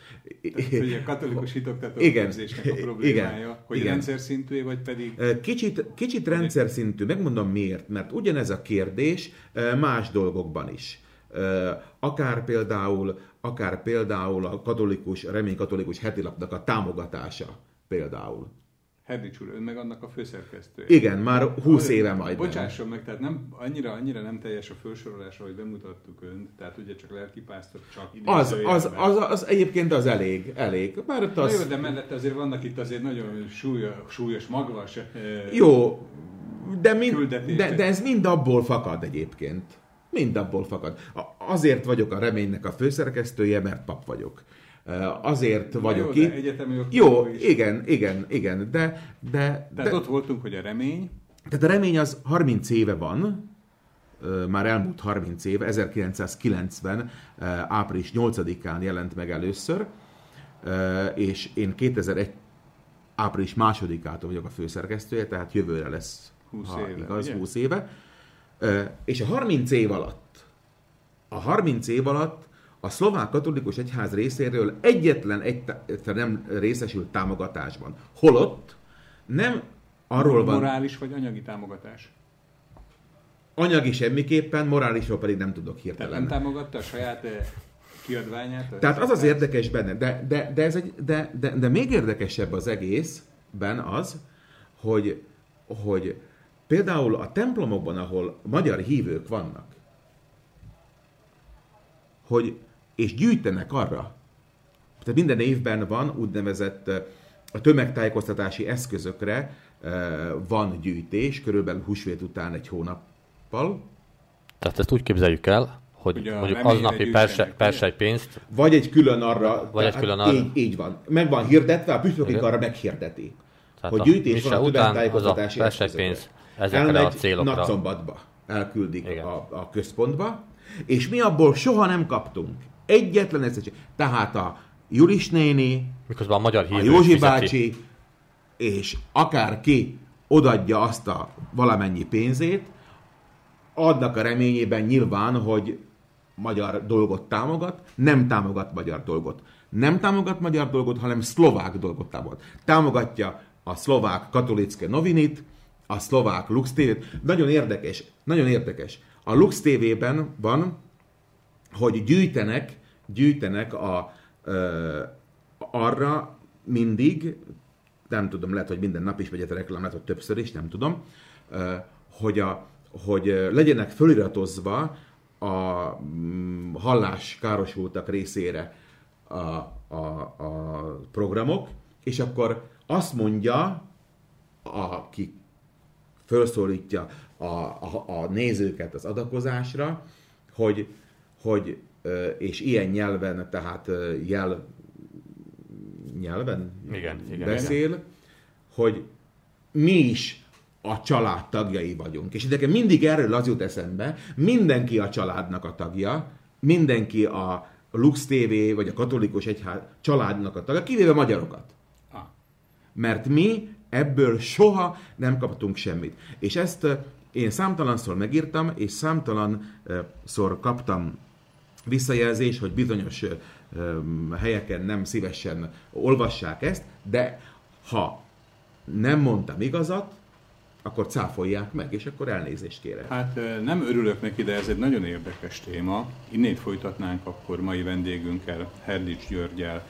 [SPEAKER 2] Tehát, hogy a katolikus hitoktató igen, a problémája, igen, hogy igen. rendszer szintű, vagy pedig...
[SPEAKER 3] Kicsit, kicsit rendszer szintű, megmondom miért, mert ugyanez a kérdés más dolgokban is. Akár például, akár például a katolikus, remény katolikus hetilapnak a támogatása például
[SPEAKER 2] Herdics úr, ön meg annak a főszerkesztője.
[SPEAKER 3] Igen, már 20 éve majd.
[SPEAKER 2] Bocsásson meg, tehát nem, annyira, annyira nem teljes a felsorolás, ahogy bemutattuk önt, tehát ugye csak lelkipásztor, csak
[SPEAKER 3] az, az, az, az, egyébként az elég, elég.
[SPEAKER 2] Már az... jó, de mellette azért vannak itt azért nagyon súlyos, súlyos magvas
[SPEAKER 3] Jó, de, mind, de, de ez mind abból fakad egyébként. Mind abból fakad. Azért vagyok a reménynek a főszerkesztője, mert pap vagyok. Azért vagyok
[SPEAKER 2] jó, itt.
[SPEAKER 3] Jó, is. igen, igen, igen, de... de
[SPEAKER 2] Tehát de, ott voltunk, hogy a remény.
[SPEAKER 3] Tehát a remény az 30 éve van, már elmúlt 30 éve, 1990. április 8-án jelent meg először, és én 2001 április másodikától vagyok a főszerkesztője, tehát jövőre lesz,
[SPEAKER 2] 20 ha éve,
[SPEAKER 3] igaz, ugye? 20 éve. És a 30 év alatt, a 30 év alatt a szlovák katolikus egyház részéről egyetlen egy nem részesült támogatásban. Holott nem arról van...
[SPEAKER 2] Morális vagy anyagi támogatás?
[SPEAKER 3] Anyagi semmiképpen, morálisról pedig nem tudok hirtelen.
[SPEAKER 2] Tehát nem támogatta a saját eh, kiadványát?
[SPEAKER 3] Tehát az az érdekes benne, de, de, de, ez egy, de, de, de még érdekesebb az egészben az, hogy, hogy például a templomokban, ahol magyar hívők vannak, hogy és gyűjtenek arra. Tehát minden évben van úgynevezett a tömegtájékoztatási eszközökre van gyűjtés, körülbelül húsvét után egy hónappal.
[SPEAKER 1] Tehát ezt úgy képzeljük el, hogy Ugye mondjuk aznapi persej pénzt.
[SPEAKER 3] Vagy egy külön arra.
[SPEAKER 1] Vagy egy külön arra.
[SPEAKER 3] Így, így van. Meg van hirdetve, a püspökig arra meghirdeti. Tehát hogy gyűjtés van a tömegtájékoztatási
[SPEAKER 1] pénz ezekre a célokra.
[SPEAKER 3] Nagyszombatba elküldik a, a központba, és mi abból soha nem kaptunk Egyetlen egyszer. Tehát a Julis néni,
[SPEAKER 1] Miközben a, magyar
[SPEAKER 3] a Józsi bácsi, és akárki odadja azt a valamennyi pénzét, adnak a reményében nyilván, hogy magyar dolgot támogat, nem támogat magyar dolgot. Nem támogat magyar dolgot, hanem szlovák dolgot támogat. Támogatja a szlovák katolické novinit, a szlovák Lux TV-t. Nagyon érdekes, nagyon érdekes. A Lux TV-ben van hogy gyűjtenek, gyűjtenek a, ö, arra mindig, nem tudom, lehet, hogy minden nap is megy a reklám, lehet, hogy többször is, nem tudom, ö, hogy, a, hogy legyenek föliratozva a mm, hallás károsultak részére a, a, a programok, és akkor azt mondja, aki felszólítja a, a, a nézőket az adakozásra, hogy hogy, és ilyen nyelven, tehát jel nyelven
[SPEAKER 1] igen, igen,
[SPEAKER 3] beszél, igen. hogy mi is a család tagjai vagyunk. És nekem mindig erről az jut eszembe, mindenki a családnak a tagja, mindenki a Lux TV vagy a katolikus egyház családnak a tagja, kivéve magyarokat. Ah. Mert mi ebből soha nem kaptunk semmit. És ezt én számtalanszor megírtam, és számtalanszor kaptam visszajelzés, hogy bizonyos helyeken nem szívesen olvassák ezt, de ha nem mondtam igazat, akkor cáfolják meg, és akkor elnézést kérek.
[SPEAKER 2] Hát nem örülök neki, de ez egy nagyon érdekes téma. Innét folytatnánk akkor mai vendégünkkel, Herdics Györgyel,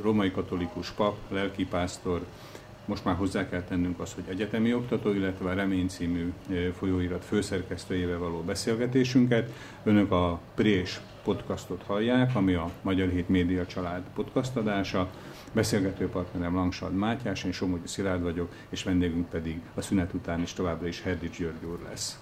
[SPEAKER 2] romai katolikus pap, lelkipásztor, most már hozzá kell tennünk azt, hogy egyetemi oktató, illetve a Remény című folyóirat főszerkesztőjével való beszélgetésünket. Önök a Prés podcastot hallják, ami a Magyar Hét Média Család podcast adása. Beszélgető partnerem Langsad Mátyás, én Somogyi Szilárd vagyok, és vendégünk pedig a szünet után is továbbra is Herdics György úr lesz.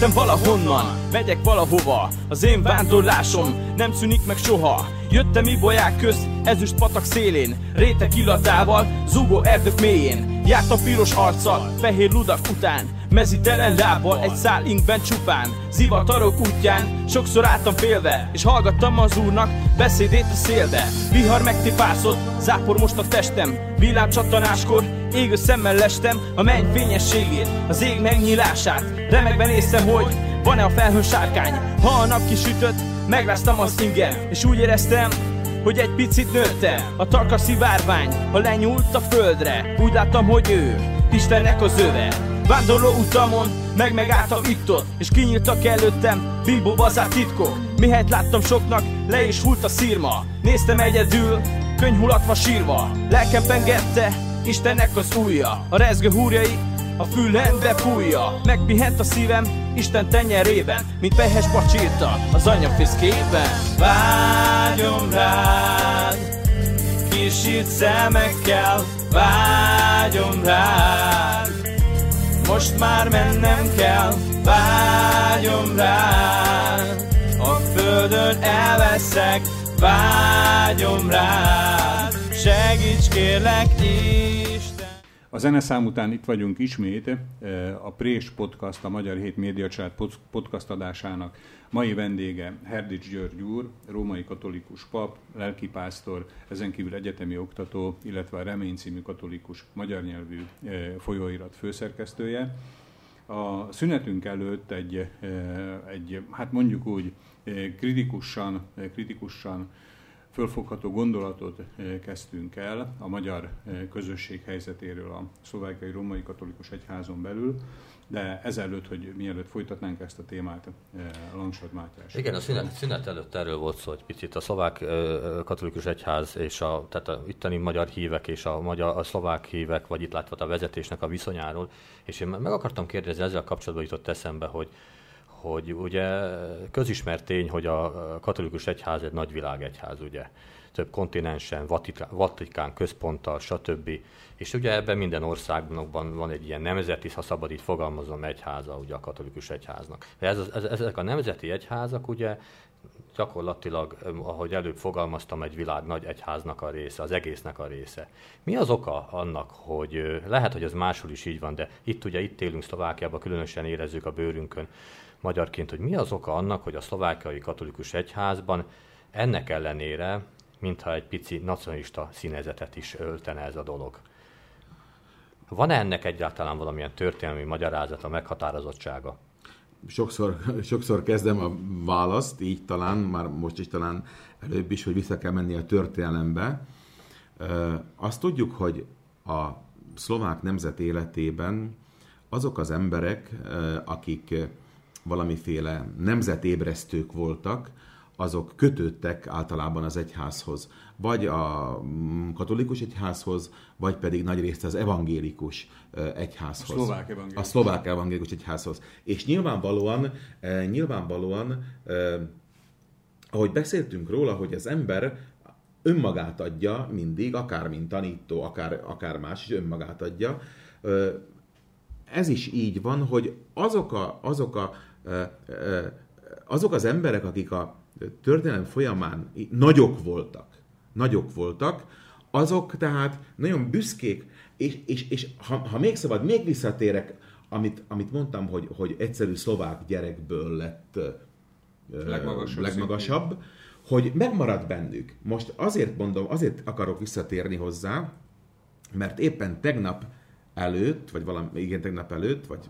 [SPEAKER 4] Jöttem valahonnan, megyek valahova. Az én vándorlásom nem szűnik meg soha. Jöttem ibolyák közt, ezüst patak szélén. Rétek illatával, zúgó erdők mélyén. Jártam piros arccal, fehér ludak után. Mezitelen lábbal, egy szál inkben csupán. Zivatarok útján, sokszor álltam félve. És hallgattam az úrnak beszédét a szélbe. Vihar megtipászott, zápor most a testem. Villám csatanáskor, égő szemmel lestem A menny fényességét, az ég megnyílását. Remegben néztem, hogy van-e a felhőn sárkány. Ha a nap kisütött, megráztam az ingem És úgy éreztem, hogy egy picit nőttem. A tarka szivárvány, ha lenyúlt a földre. Úgy láttam, hogy ő, Istennek az öve. Vándorló utamon, meg megálltam itt-ott És kinyíltak előttem, bilbo bazár titkok. Mihelyt láttam soknak, le is hult a szírma. Néztem egyedül, könyhulatva sírva. Lelkem pengette, Istennek az újja. A rezgő húrjai a fülembe fújja. Megpihent a szívem Isten tenyerében Mint pehes pacsírta az anyja fiszkében Vágyom rád Kisít szemekkel Vágyom rád. Most már mennem kell Vágyom rád. A földön elveszek Vágyom rád Segíts kérlek Isten
[SPEAKER 2] A zeneszám után itt vagyunk ismét, eh, a Prés Podcast, a Magyar Hét Média Család podcast adásának mai vendége Herdics György úr, római katolikus pap, lelkipásztor, ezen kívül egyetemi oktató, illetve a Remény című katolikus magyar nyelvű eh, folyóirat főszerkesztője. A szünetünk előtt egy, eh, egy hát mondjuk úgy kritikusan, kritikusan fölfogható gondolatot eh, kezdtünk el a magyar eh, közösség helyzetéről a szlovákiai római katolikus egyházon belül, de ezelőtt, hogy mielőtt folytatnánk ezt a témát, eh, Langsad Mátyás.
[SPEAKER 1] Igen, a szünet, szünet előtt erről volt szó egy picit. A szlovák katolikus egyház és a, tehát a itteni magyar hívek és a, magyar, a szlovák hívek, vagy itt látva a vezetésnek a viszonyáról, és én meg akartam kérdezni, ezzel kapcsolatban jutott eszembe, hogy hogy ugye közismert tény, hogy a katolikus egyház egy nagyvilág egyház, ugye több kontinensen, Vatikán, Vatikán központtal, stb. És ugye ebben minden országban van egy ilyen nemzeti, ha szabad így fogalmazom, egyháza ugye a katolikus egyháznak. Ez, ez, ezek a nemzeti egyházak ugye gyakorlatilag, ahogy előbb fogalmaztam, egy világ nagy egyháznak a része, az egésznek a része. Mi az oka annak, hogy lehet, hogy ez máshol is így van, de itt ugye itt élünk Szlovákiában, különösen érezzük a bőrünkön, magyarként, hogy mi az oka annak, hogy a szlovákiai katolikus egyházban ennek ellenére, mintha egy pici nacionalista színezetet is öltene ez a dolog. Van-e ennek egyáltalán valamilyen történelmi magyarázata, meghatározottsága?
[SPEAKER 3] Sokszor, sokszor kezdem a választ, így talán, már most is talán előbb is, hogy vissza kell menni a történelembe. Azt tudjuk, hogy a szlovák nemzet életében azok az emberek, akik valamiféle nemzetébresztők voltak, azok kötődtek általában az egyházhoz, vagy a mm, katolikus egyházhoz, vagy pedig nagyrészt az evangélikus egyházhoz.
[SPEAKER 2] A szlovák evangélikus.
[SPEAKER 3] A szlovák evangélikus egyházhoz. És nyilvánvalóan, nyilvánvalóan, ahogy beszéltünk róla, hogy az ember önmagát adja mindig, akár mint tanító, akár, akár más is önmagát adja, ez is így van, hogy azok a, azok a azok az emberek, akik a történelem folyamán nagyok voltak, nagyok voltak, azok tehát nagyon büszkék, és, és, és ha, ha még szabad, még visszatérek, amit, amit mondtam, hogy, hogy egyszerű szlovák gyerekből lett
[SPEAKER 2] legmagasabb,
[SPEAKER 3] legmagasabb hogy megmarad bennük. Most azért mondom, azért akarok visszatérni hozzá, mert éppen tegnap előtt, vagy valami, igen, tegnap előtt, vagy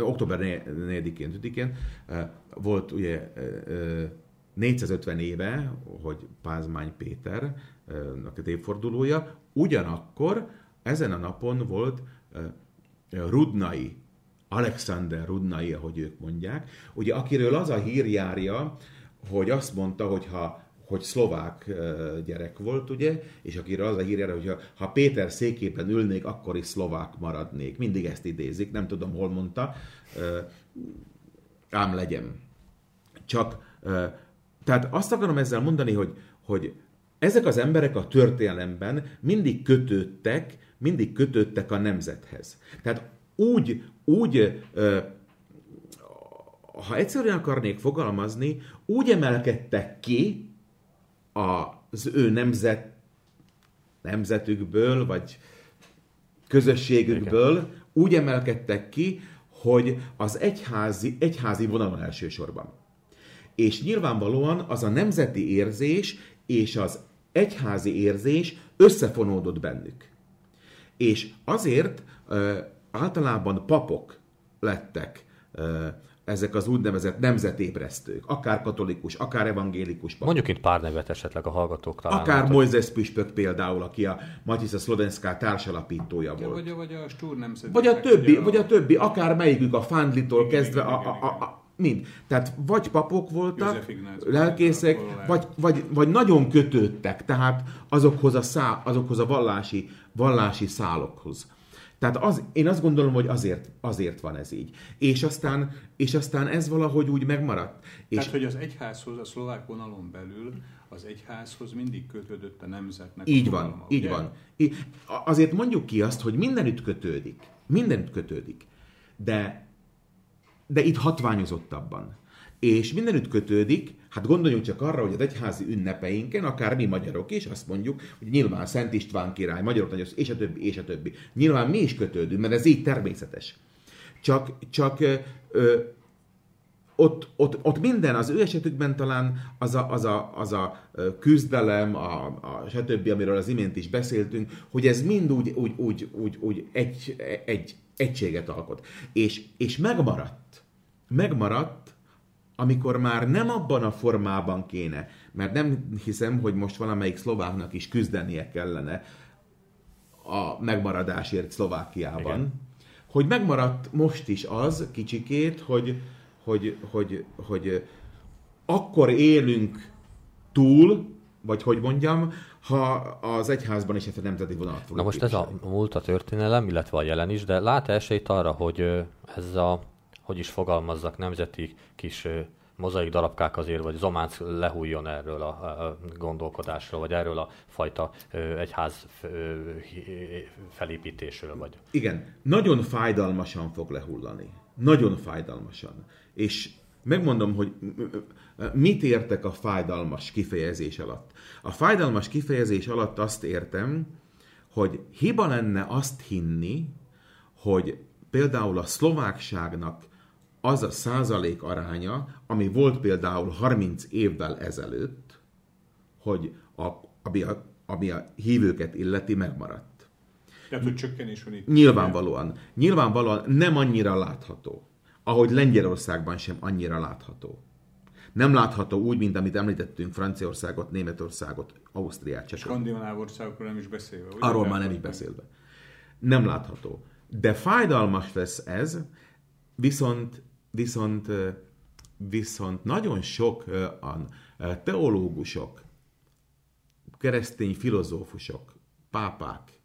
[SPEAKER 3] október 4-én, 5-én volt ugye 450 éve, hogy Pázmány Péter a évfordulója, ugyanakkor ezen a napon volt Rudnai, Alexander Rudnai, ahogy ők mondják, ugye akiről az a hír járja, hogy azt mondta, hogy ha hogy szlovák gyerek volt, ugye, és akire az a hír hogy ha, ha Péter székében ülnék, akkor is szlovák maradnék. Mindig ezt idézik, nem tudom, hol mondta, ám legyen. Csak, tehát azt akarom ezzel mondani, hogy, hogy ezek az emberek a történelemben mindig kötődtek, mindig kötődtek a nemzethez. Tehát úgy, úgy ha egyszerűen akarnék fogalmazni, úgy emelkedtek ki az ő nemzet, nemzetükből, vagy közösségükből, Igen. úgy emelkedtek ki, hogy az egyházi, egyházi vonalon elsősorban. És nyilvánvalóan az a nemzeti érzés és az egyházi érzés összefonódott bennük. És azért általában papok lettek ezek az úgynevezett nemzetébresztők, akár katolikus, akár evangélikus papok.
[SPEAKER 1] Mondjuk itt pár nevet esetleg a hallgatók talán.
[SPEAKER 3] Akár Moises püspök például, aki a Matisza Szlovenská társalapítója volt.
[SPEAKER 2] Vagy, vagy a Stúr nemzeti.
[SPEAKER 3] Vagy a többi, vagy a többi, akár melyikük a Fandlitól kezdve, a, a, a, a, mind. Tehát vagy papok voltak, lelkészek, vagy, vagy, vagy nagyon kötődtek, tehát azokhoz a, szá, azokhoz a vallási, vallási szálokhoz. Tehát az, én azt gondolom, hogy azért, azért van ez így. És aztán, és aztán ez valahogy úgy megmaradt.
[SPEAKER 2] Tehát, és hogy az egyházhoz, a szlovák vonalon belül az egyházhoz mindig kötődött a nemzetnek.
[SPEAKER 3] Így a van, vonalma, így ugye? van. Azért mondjuk ki azt, hogy mindenütt kötődik. Mindenütt kötődik. De, de itt hatványozottabban. És mindenütt kötődik, hát gondoljunk csak arra, hogy az egyházi ünnepeinken, akár mi magyarok is, azt mondjuk, hogy nyilván Szent István király, magyarok nagyon, és a többi, és a többi. Nyilván mi is kötődünk, mert ez így természetes. Csak, csak ö, ott, ott, ott minden, az ő esetükben talán az a, az a, az a küzdelem, a, a stb., amiről az imént is beszéltünk, hogy ez mind úgy, úgy, úgy, úgy, úgy egy, egy egységet alkot. És, és megmaradt. Megmaradt amikor már nem abban a formában kéne, mert nem hiszem, hogy most valamelyik szlováknak is küzdenie kellene a megmaradásért Szlovákiában, Igen. hogy megmaradt most is az kicsikét, hogy, hogy, hogy, hogy akkor élünk túl, vagy hogy mondjam, ha az egyházban is ezt a nemzeti vonalat fogjuk
[SPEAKER 1] Na most ez a múlt a történelem, illetve a jelen is, de lát esélyt arra, hogy ez a hogy is fogalmazzak, nemzeti kis mozaik darabkák azért, vagy zománc lehújjon erről a gondolkodásról, vagy erről a fajta egyház felépítésről. Vagy...
[SPEAKER 3] Igen, nagyon fájdalmasan fog lehullani. Nagyon fájdalmasan. És megmondom, hogy mit értek a fájdalmas kifejezés alatt. A fájdalmas kifejezés alatt azt értem, hogy hiba lenne azt hinni, hogy például a szlovákságnak az a százalék aránya, ami volt például 30 évvel ezelőtt, hogy a, ami, a, ami a hívőket illeti, megmaradt.
[SPEAKER 2] Tehát, hogy csökkenés van itt.
[SPEAKER 3] Nyilvánvalóan. Nyilvánvalóan nem annyira látható, ahogy Lengyelországban sem annyira látható. Nem látható úgy, mint amit említettünk Franciaországot, Németországot, Ausztriát,
[SPEAKER 2] csak. Skandináv országokról nem is beszélve. Ugye?
[SPEAKER 3] Arról már nem is beszélve. Nem látható. De fájdalmas lesz ez, viszont Viszont, viszont nagyon sok teológusok, keresztény filozófusok, pápák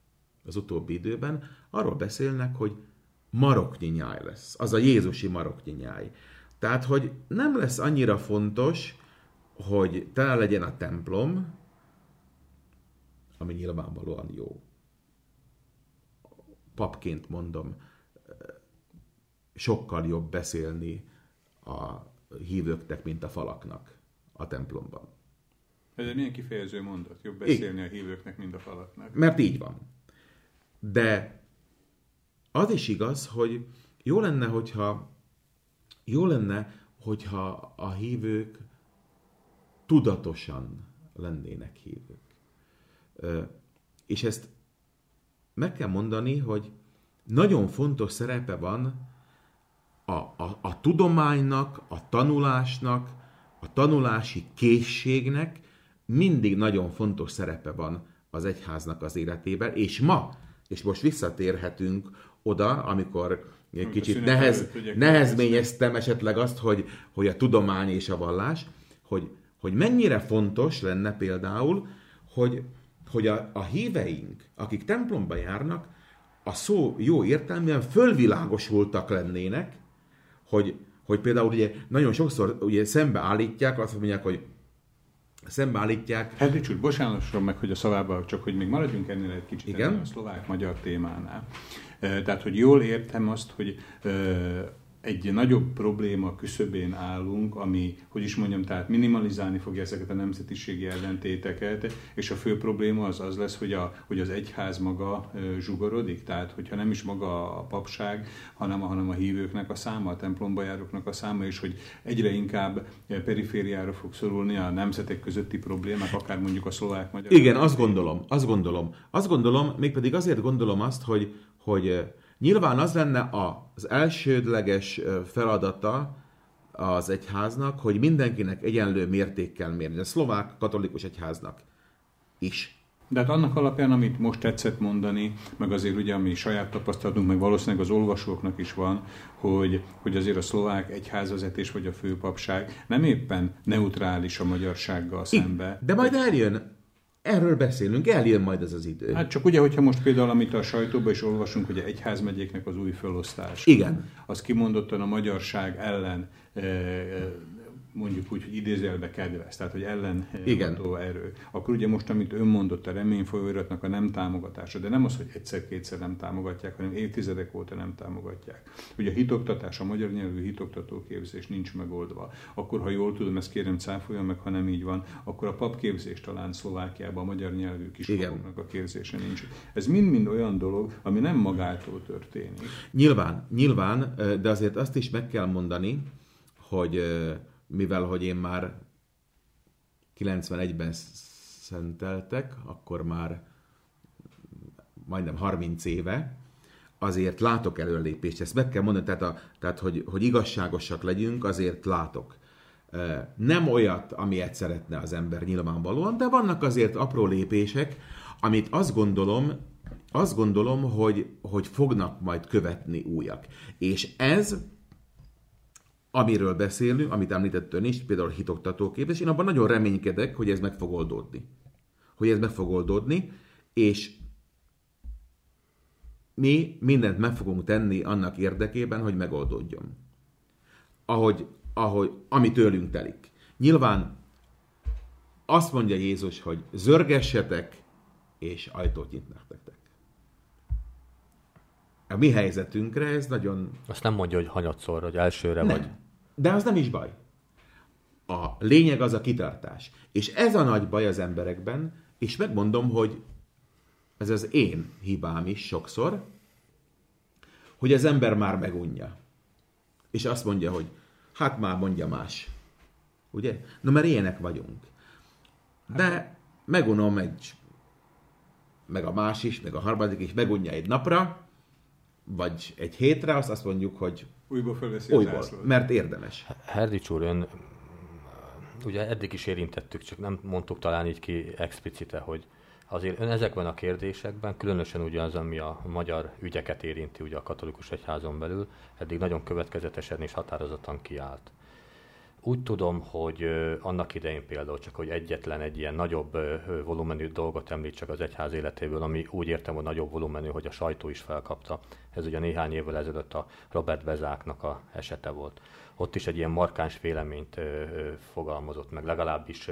[SPEAKER 3] az utóbbi időben arról beszélnek, hogy maroknyi nyáj lesz. Az a Jézusi maroknyi nyáj. Tehát, hogy nem lesz annyira fontos, hogy tele legyen a templom, ami nyilvánvalóan jó. Papként mondom, sokkal jobb beszélni a hívőknek, mint a falaknak a templomban.
[SPEAKER 2] Ez egy milyen kifejező mondat? Jobb beszélni Igen. a hívőknek, mint a falaknak.
[SPEAKER 3] Mert így van. De az is igaz, hogy jó lenne, hogyha jó lenne, hogyha a hívők tudatosan lennének hívők. És ezt meg kell mondani, hogy nagyon fontos szerepe van a, a, a tudománynak, a tanulásnak, a tanulási készségnek mindig nagyon fontos szerepe van az egyháznak az életében, és ma, és most visszatérhetünk oda, amikor kicsit nehez, nehezményeztem esetleg azt, hogy, hogy a tudomány és a vallás, hogy, hogy mennyire fontos lenne például, hogy, hogy a, a híveink, akik templomba járnak, a szó jó értelműen fölvilágosultak lennének, hogy, hogy például ugye nagyon sokszor ugye szembeállítják, azt mondják, hogy szembeállítják.
[SPEAKER 2] Hedrics úr, bocsánasson meg, hogy a szavában, csak hogy még maradjunk ennél egy kicsit Igen? a szlovák-magyar témánál. Tehát, hogy jól értem azt, hogy egy nagyobb probléma küszöbén állunk, ami, hogy is mondjam, tehát minimalizálni fogja ezeket a nemzetiségi ellentéteket, és a fő probléma az az lesz, hogy, a, hogy az egyház maga zsugorodik, tehát hogyha nem is maga a papság, hanem, hanem a hívőknek a száma, a templomba járóknak a száma, és hogy egyre inkább perifériára fog szorulni a nemzetek közötti problémák, akár mondjuk a szlovák-magyar.
[SPEAKER 3] Igen, azt gondolom, azt gondolom. Azt gondolom, mégpedig azért gondolom azt, hogy, hogy Nyilván az lenne az elsődleges feladata az egyháznak, hogy mindenkinek egyenlő mértékkel mérni. A szlovák katolikus egyháznak is.
[SPEAKER 2] De hát annak alapján, amit most tetszett mondani, meg azért ugye, ami saját tapasztalatunk, meg valószínűleg az olvasóknak is van, hogy, hogy azért a szlovák egyházvezetés vagy a főpapság nem éppen neutrális a magyarsággal szembe.
[SPEAKER 3] De majd eljön Erről beszélünk, eljön majd ez az idő.
[SPEAKER 2] Hát csak ugye, hogyha most például, amit a sajtóban is olvasunk, hogy egyházmegyéknek az új felosztás.
[SPEAKER 3] Igen.
[SPEAKER 2] Az kimondottan a magyarság ellen eh, mondjuk úgy, hogy idézelbe kedvez, tehát hogy ellen Igen. erő. Akkor ugye most, amit ön mondott, a remény folyóiratnak a nem támogatása, de nem az, hogy egyszer-kétszer nem támogatják, hanem évtizedek óta nem támogatják. Ugye a hitoktatás, a magyar nyelvű hitoktató képzés nincs megoldva. Akkor, ha jól tudom, ezt kérem cáfoljon meg, ha nem így van, akkor a papképzés talán Szlovákiában a magyar nyelvű kiskoroknak a képzése nincs. Ez mind-mind olyan dolog, ami nem magától történik.
[SPEAKER 3] Nyilván, nyilván, de azért azt is meg kell mondani, hogy mivel hogy én már 91-ben szenteltek, akkor már majdnem 30 éve, azért látok előlépést. Ezt meg kell mondani, tehát, a, tehát hogy, hogy igazságosak legyünk, azért látok. Nem olyat, amilyet szeretne az ember nyilvánvalóan, de vannak azért apró lépések, amit azt gondolom, azt gondolom, hogy, hogy fognak majd követni újak. És ez amiről beszélünk, amit említett ön is, például hitoktatóképzés, én abban nagyon reménykedek, hogy ez meg fog oldódni. Hogy ez meg fog oldódni, és mi mindent meg fogunk tenni annak érdekében, hogy megoldódjon. Ahogy, ahogy, ami tőlünk telik. Nyilván azt mondja Jézus, hogy zörgessetek, és ajtót nyitnak nektek. A mi helyzetünkre ez nagyon...
[SPEAKER 1] Azt nem mondja, hogy hanyatszor, hogy elsőre nem. vagy.
[SPEAKER 3] De az nem is baj. A lényeg az a kitartás. És ez a nagy baj az emberekben, és megmondom, hogy ez az én hibám is sokszor, hogy az ember már megunja. És azt mondja, hogy hát már mondja más. Ugye? No, mert ilyenek vagyunk. De megunom egy, meg a más is, meg a harmadik is megunja egy napra, vagy egy hétre, azt azt mondjuk, hogy
[SPEAKER 2] Újból fölveszi Újból,
[SPEAKER 3] mert érdemes.
[SPEAKER 1] Herdics úr, ön ugye eddig is érintettük, csak nem mondtuk talán így ki explicite, hogy azért ön ezekben a kérdésekben, különösen ugye az, ami a magyar ügyeket érinti ugye a katolikus egyházon belül, eddig nagyon következetesen és határozottan kiállt. Úgy tudom, hogy annak idején például csak, hogy egyetlen egy ilyen nagyobb volumenű dolgot említsek az egyház életéből, ami úgy értem, hogy nagyobb volumenű, hogy a sajtó is felkapta. Ez ugye néhány évvel ezelőtt a Robert Bezáknak a esete volt. Ott is egy ilyen markáns véleményt fogalmazott meg, legalábbis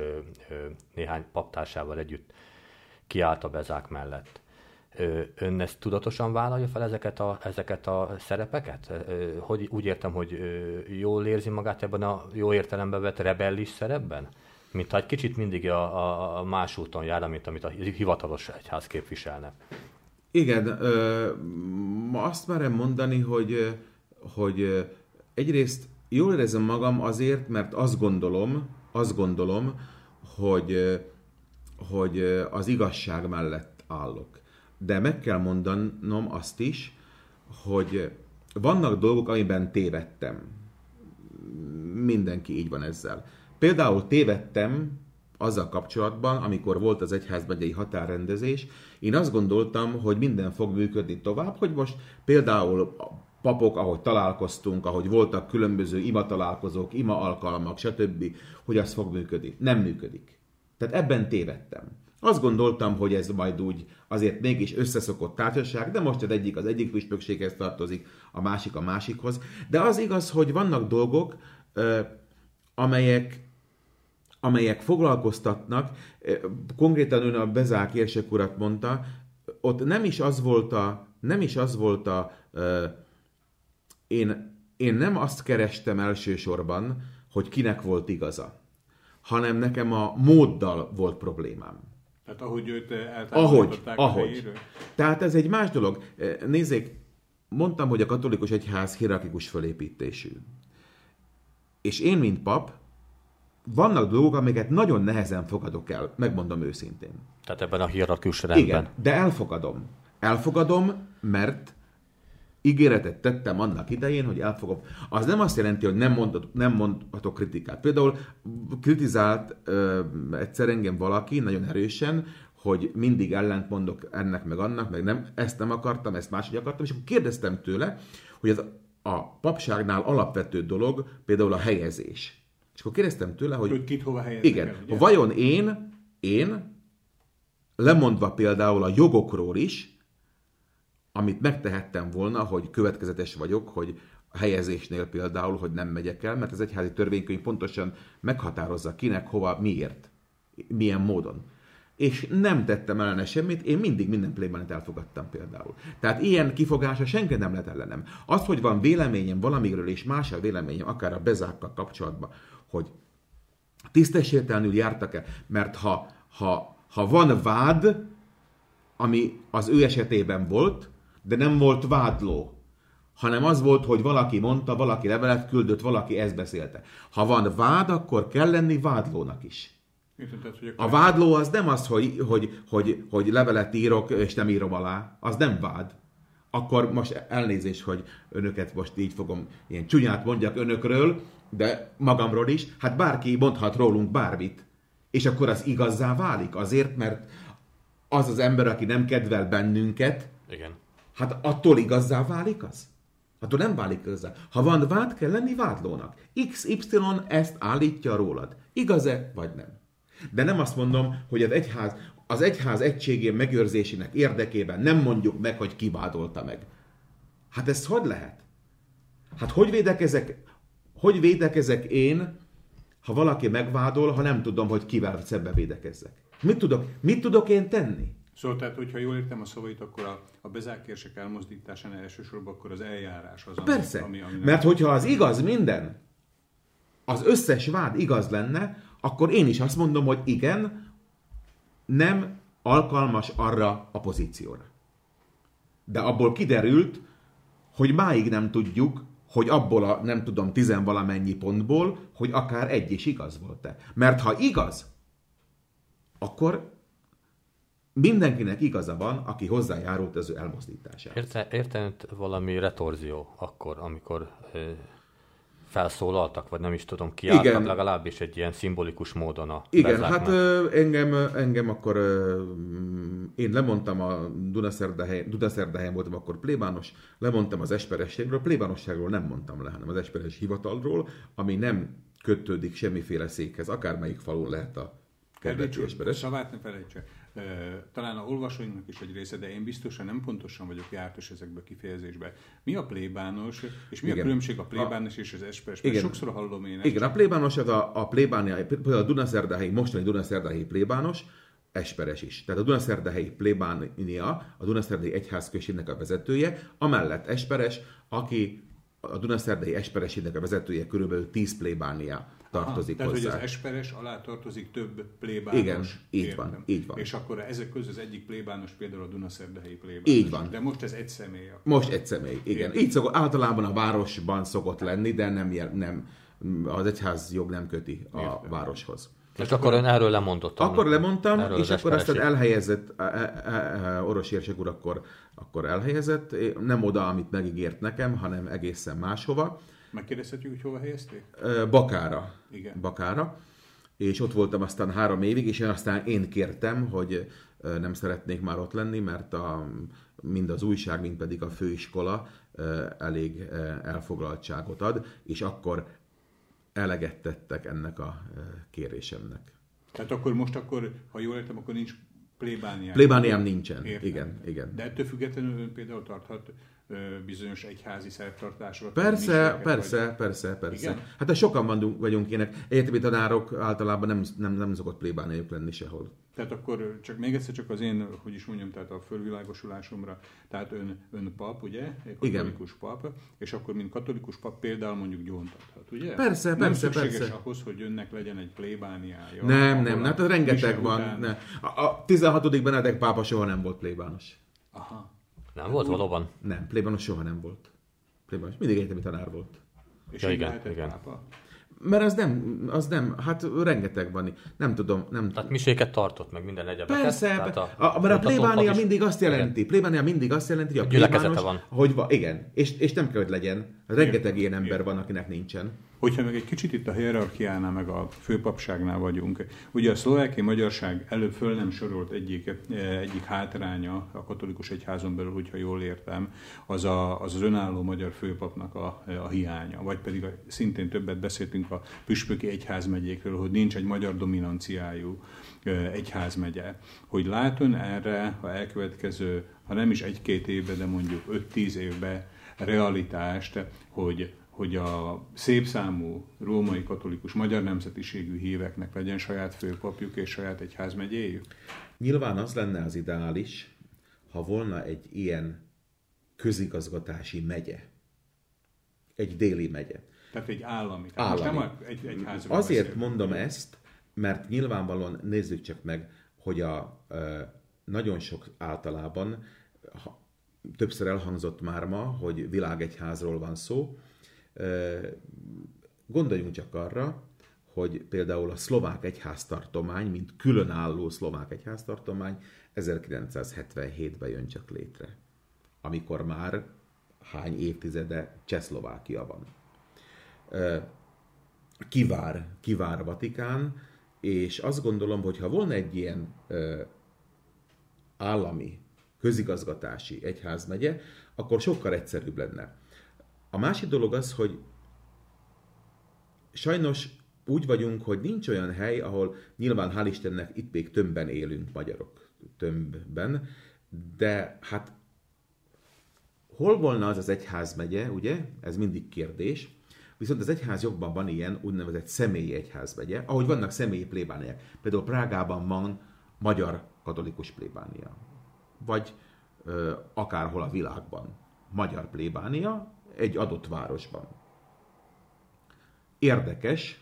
[SPEAKER 1] néhány paptársával együtt kiállt a Bezák mellett. Ön ezt tudatosan vállalja fel ezeket a, ezeket a szerepeket? Hogy úgy értem, hogy jól érzi magát ebben a jó értelemben vett rebellis szerepben? Mint egy kicsit mindig a, a más úton jár, mint amit a hivatalos egyház képviselne.
[SPEAKER 3] Igen, ö, azt merem mondani, hogy, hogy egyrészt jól érzem magam azért, mert azt gondolom, azt gondolom, hogy, hogy az igazság mellett állok de meg kell mondanom azt is, hogy vannak dolgok, amiben tévedtem. Mindenki így van ezzel. Például tévedtem azzal kapcsolatban, amikor volt az egyházmegyei határrendezés, én azt gondoltam, hogy minden fog működni tovább, hogy most például a papok, ahogy találkoztunk, ahogy voltak különböző ima találkozók, ima alkalmak, stb., hogy az fog működni. Nem működik. Tehát ebben tévedtem. Azt gondoltam, hogy ez majd úgy azért mégis összeszokott társaság, de most az egyik az egyik püspökséghez tartozik, a másik a másikhoz. De az igaz, hogy vannak dolgok, amelyek, amelyek foglalkoztatnak. Konkrétan ön a Bezák érsek urat mondta, ott nem is az volt a, nem is az volt a, én, én nem azt kerestem elsősorban, hogy kinek volt igaza, hanem nekem a móddal volt problémám.
[SPEAKER 2] Tehát ahogy őt
[SPEAKER 3] ahogy, ahogy. Tehát ez egy más dolog. Nézzék, mondtam, hogy a katolikus egyház hierarchikus fölépítésű. És én, mint pap, vannak dolgok, amiket nagyon nehezen fogadok el, megmondom őszintén.
[SPEAKER 1] Tehát ebben a hierarchikus rendben.
[SPEAKER 3] Igen, de elfogadom. Elfogadom, mert ígéretet tettem annak idején, hogy elfogom. Az nem azt jelenti, hogy nem, mondhatok, nem mondhatok kritikát. Például kritizált ö, egyszer engem valaki nagyon erősen, hogy mindig ellent mondok ennek meg annak, meg nem, ezt nem akartam, ezt máshogy akartam, és akkor kérdeztem tőle, hogy ez a papságnál alapvető dolog, például a helyezés. És akkor kérdeztem tőle, hogy...
[SPEAKER 2] Hogy kit hova
[SPEAKER 3] Igen, el, ugye? vajon én, én, lemondva például a jogokról is, amit megtehettem volna, hogy következetes vagyok, hogy a helyezésnél például, hogy nem megyek el, mert az egyházi törvénykönyv pontosan meghatározza kinek, hova, miért, milyen módon. És nem tettem ellene semmit, én mindig minden playbanit elfogadtam például. Tehát ilyen kifogása senki nem lett ellenem. Az, hogy van véleményem valamiről, és más a véleményem, akár a bezákkal kapcsolatban, hogy tisztességtelenül jártak-e, mert ha, ha, ha van vád, ami az ő esetében volt, de nem volt vádló, hanem az volt, hogy valaki mondta, valaki levelet küldött, valaki ezt beszélte. Ha van vád, akkor kell lenni vádlónak is. A vádló az nem az, hogy, hogy, hogy, hogy levelet írok, és nem írom alá. Az nem vád. Akkor most elnézés, hogy önöket most így fogom, ilyen csúnyát mondjak önökről, de magamról is. Hát bárki mondhat rólunk bármit. És akkor az igazzá válik. Azért, mert az az ember, aki nem kedvel bennünket,
[SPEAKER 1] Igen.
[SPEAKER 3] Hát attól igazzá válik az? Attól nem válik igazá. Ha van vád, kell lenni vádlónak. XY ezt állítja rólad. Igaz-e, vagy nem? De nem azt mondom, hogy az egyház, az egyház egységén megőrzésének érdekében nem mondjuk meg, hogy ki vádolta meg. Hát ez hogy lehet? Hát hogy védekezek, hogy védekezek én, ha valaki megvádol, ha nem tudom, hogy kivel szembe védekezzek? Mit tudok, mit tudok én tenni?
[SPEAKER 2] Szóval, tehát, hogyha jól értem a szavait, akkor a, a bezákérsek elmozdításán elsősorban akkor az eljárás az,
[SPEAKER 3] ami, Persze, ami, ami mert hogyha az igaz minden, az összes vád igaz lenne, akkor én is azt mondom, hogy igen, nem alkalmas arra a pozícióra. De abból kiderült, hogy máig nem tudjuk, hogy abból a nem tudom tizenvalamennyi pontból, hogy akár egy is igaz volt-e. Mert ha igaz, akkor mindenkinek igaza van, aki hozzájárult az ő elmozdításához.
[SPEAKER 1] Érte, valami retorzió akkor, amikor ö, felszólaltak, vagy nem is tudom, kiálltak Igen. legalábbis egy ilyen szimbolikus módon a
[SPEAKER 3] Igen, hát ö, engem, engem akkor, ö, én lemondtam a Dunaszerdahelyen, Dunaszerdahelyen voltam akkor plébános, lemondtam az esperességről, plébánosságról nem mondtam le, hanem az esperes hivatalról, ami nem kötődik semmiféle székhez, akármelyik falun lehet a
[SPEAKER 2] kedves esperes. Szavát ne felejtse talán a olvasóinknak is egy része, de én biztosan nem pontosan vagyok jártas ezekbe a kifejezésbe. Mi a plébános, és mi Igen. a különbség a plébános a... és az espes? Igen. Sokszor hallom én
[SPEAKER 3] Igen, a plébános az a, a plébánia, például a Dunaszerdahelyi, mostani Dunaszerdahelyi plébános, esperes is. Tehát a Dunaszerdahelyi plébánia, a Dunaszerdahelyi egyházközségnek a vezetője, amellett esperes, aki a Dunaszerdei esperesének a vezetője körülbelül 10 plébánia tartozik hozzá.
[SPEAKER 2] Tehát, hogy az esperes alá tartozik több plébános.
[SPEAKER 3] Igen, így értem. van, így van.
[SPEAKER 2] És akkor ezek közül az egyik plébános például a Dunaszerdahelyi plébános.
[SPEAKER 3] Így van.
[SPEAKER 2] De most ez egy személy. Akkor.
[SPEAKER 3] Most egy személy, igen. Értem. Így szokott, általában a városban szokott lenni, de nem, nem az egyház jog nem köti a értem. városhoz.
[SPEAKER 1] És akkor ön erről lemondott?
[SPEAKER 3] Akkor lemondtam, erről és akkor aztán elhelyezett, e, e, e, Orosi érsek úr akkor, akkor elhelyezett, nem oda, amit megígért nekem, hanem egészen máshova.
[SPEAKER 2] Megkérdezhetjük, hogy hova helyezték?
[SPEAKER 3] Bakára. Igen. Bakára. És ott voltam aztán három évig, és én aztán én kértem, hogy nem szeretnék már ott lenni, mert a, mind az újság, mind pedig a főiskola elég elfoglaltságot ad, és akkor eleget tettek ennek a kérésemnek.
[SPEAKER 2] Tehát akkor most akkor, ha jól értem, akkor nincs plébániám.
[SPEAKER 3] Plébániám nincsen, Értem. igen, igen.
[SPEAKER 2] De ettől függetlenül ön például tarthat bizonyos egyházi szertartásra.
[SPEAKER 3] Persze, persze, vagy... persze, persze. Igen? Hát ha sokan vagyunk, vagyunk ének, egyetemi tanárok általában nem, nem, nem szokott plébániuk lenni sehol.
[SPEAKER 2] Tehát akkor csak még egyszer csak az én, hogy is mondjam, tehát a fölvilágosulásomra, tehát ön, ön pap, ugye? Katolikus Igen. pap, és akkor mint katolikus pap például mondjuk gyóntathat, ugye?
[SPEAKER 3] Persze,
[SPEAKER 2] nem
[SPEAKER 3] persze,
[SPEAKER 2] szükséges
[SPEAKER 3] persze.
[SPEAKER 2] ahhoz, hogy önnek legyen egy plébániája.
[SPEAKER 3] Nem, nem, hát rengeteg van. Után... Nem. A, a 16. Benedek pápa soha nem volt plébános.
[SPEAKER 2] Aha.
[SPEAKER 1] Nem volt valóban?
[SPEAKER 3] Nem, plébános soha nem volt. Plébános. Mindig egyetemi tanár volt.
[SPEAKER 2] És ja, igen, igen. Pápa?
[SPEAKER 3] Mert az nem, az nem, hát rengeteg van. Nem tudom. Nem...
[SPEAKER 1] Tehát miséket tartott meg minden egyebeket.
[SPEAKER 3] Persze, Tehát a, a, mert a plébánia mindig azt jelenti, plébánia mindig azt jelenti, hogy a plébános, van. hogy va, igen, és, és nem kell, hogy legyen. Rengeteg ilyen ember van, akinek nincsen.
[SPEAKER 2] Hogyha meg egy kicsit itt a hierarchiánál, meg a főpapságnál vagyunk, ugye a szlovákiai magyarság előbb föl nem sorolt egyik, eh, egyik hátránya a katolikus egyházon belül, hogyha jól értem, az a, az, az önálló magyar főpapnak a, a hiánya. Vagy pedig a, szintén többet beszéltünk a püspöki egyházmegyékről, hogy nincs egy magyar dominanciájú eh, egyházmegye. Hogy lát ön erre a elkövetkező, ha nem is egy-két évben, de mondjuk 5-10 évben realitást, hogy hogy a szép számú római katolikus magyar nemzetiségű híveknek legyen saját főpapjuk és saját egyházmegyéjük?
[SPEAKER 3] Nyilván az lenne az ideális, ha volna egy ilyen közigazgatási megye, egy déli megye.
[SPEAKER 2] Tehát egy állami.
[SPEAKER 3] Tehát állami.
[SPEAKER 2] Most nem egy, egy
[SPEAKER 3] Azért beszélünk. mondom ezt, mert nyilvánvalóan nézzük csak meg, hogy a, nagyon sok általában, többször elhangzott már ma, hogy világegyházról van szó, Gondoljunk csak arra, hogy például a szlovák egyháztartomány, mint különálló szlovák egyháztartomány 1977-ben jön csak létre, amikor már hány évtizede Csehszlovákia van. Kivár, kivár Vatikán, és azt gondolom, hogy ha volna egy ilyen állami, közigazgatási egyházmegye, akkor sokkal egyszerűbb lenne. A másik dolog az, hogy sajnos úgy vagyunk, hogy nincs olyan hely, ahol nyilván hál' Istennek itt még tömbben élünk magyarok, tömbben, de hát hol volna az az egyház megye, ugye? Ez mindig kérdés. Viszont az egyház jogban van ilyen úgynevezett személyi egyházmegye, ahogy vannak személyi plébániák. Például Prágában van magyar katolikus plébánia. Vagy ö, akárhol a világban magyar plébánia, egy adott városban. Érdekes,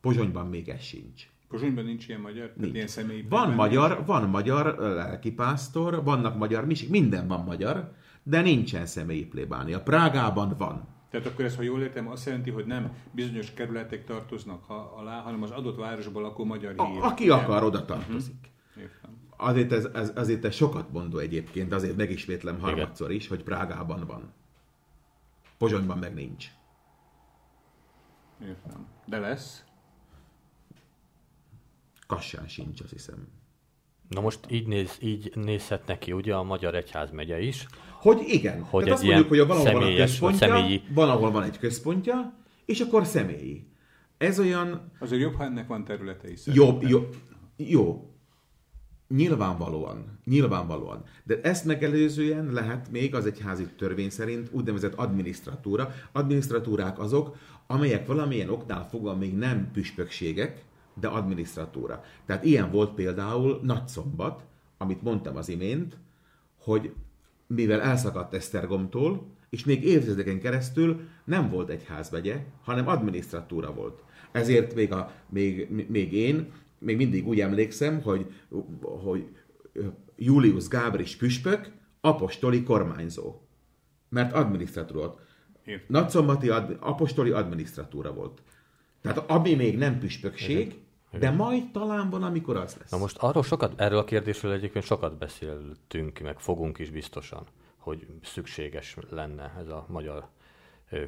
[SPEAKER 3] Pozsonyban még ez sincs.
[SPEAKER 2] Pozsonyban nincs ilyen magyar?
[SPEAKER 3] Nincs.
[SPEAKER 2] Ilyen személyi
[SPEAKER 3] van magyar, van magyar lelkipásztor, vannak magyar misik, minden van magyar, de nincsen személyi plébánia. Prágában van.
[SPEAKER 2] Tehát akkor ez, ha jól értem, azt jelenti, hogy nem bizonyos kerületek tartoznak alá, hanem az adott városban lakó magyar hír.
[SPEAKER 3] A, aki akar, oda tartozik. Uh-huh. Azért ez, ez, azért ez sokat mondó egyébként, azért megismétlem harmadszor is, hogy Prágában van. Pozsonyban meg nincs.
[SPEAKER 2] Értem. De lesz?
[SPEAKER 3] Kassán sincs, azt hiszem.
[SPEAKER 1] Na most így, néz, így nézhet neki ugye a Magyar Egyház megye is.
[SPEAKER 3] Hogy igen. Hogy Tehát azt mondjuk, hogy a valahol van a központja, személyi... van, ahol van egy központja, és akkor személyi. Ez olyan...
[SPEAKER 2] Azért jobb, ha ennek van területe is.
[SPEAKER 3] Jobb, jó, jó, Nyilvánvalóan, nyilvánvalóan. De ezt megelőzően lehet még az egyházi törvény szerint úgynevezett adminisztratúra. Adminisztratúrák azok, amelyek valamilyen oknál fogva még nem püspökségek, de adminisztratúra. Tehát ilyen volt például Nagyszombat, amit mondtam az imént, hogy mivel elszakadt Esztergomtól, és még évtizedeken keresztül nem volt egyházmegye, hanem adminisztratúra volt. Ezért még, a, még, még én még mindig úgy emlékszem, hogy, hogy Julius Gábris püspök, apostoli kormányzó. Mert adminisztratúra Nagyszombati ad, apostoli adminisztratúra volt. Tehát ami még nem püspökség, Igen. Igen. de majd talán van, amikor az lesz.
[SPEAKER 1] Na most arról sokat, erről a kérdésről egyébként sokat beszéltünk, meg fogunk is biztosan, hogy szükséges lenne ez a magyar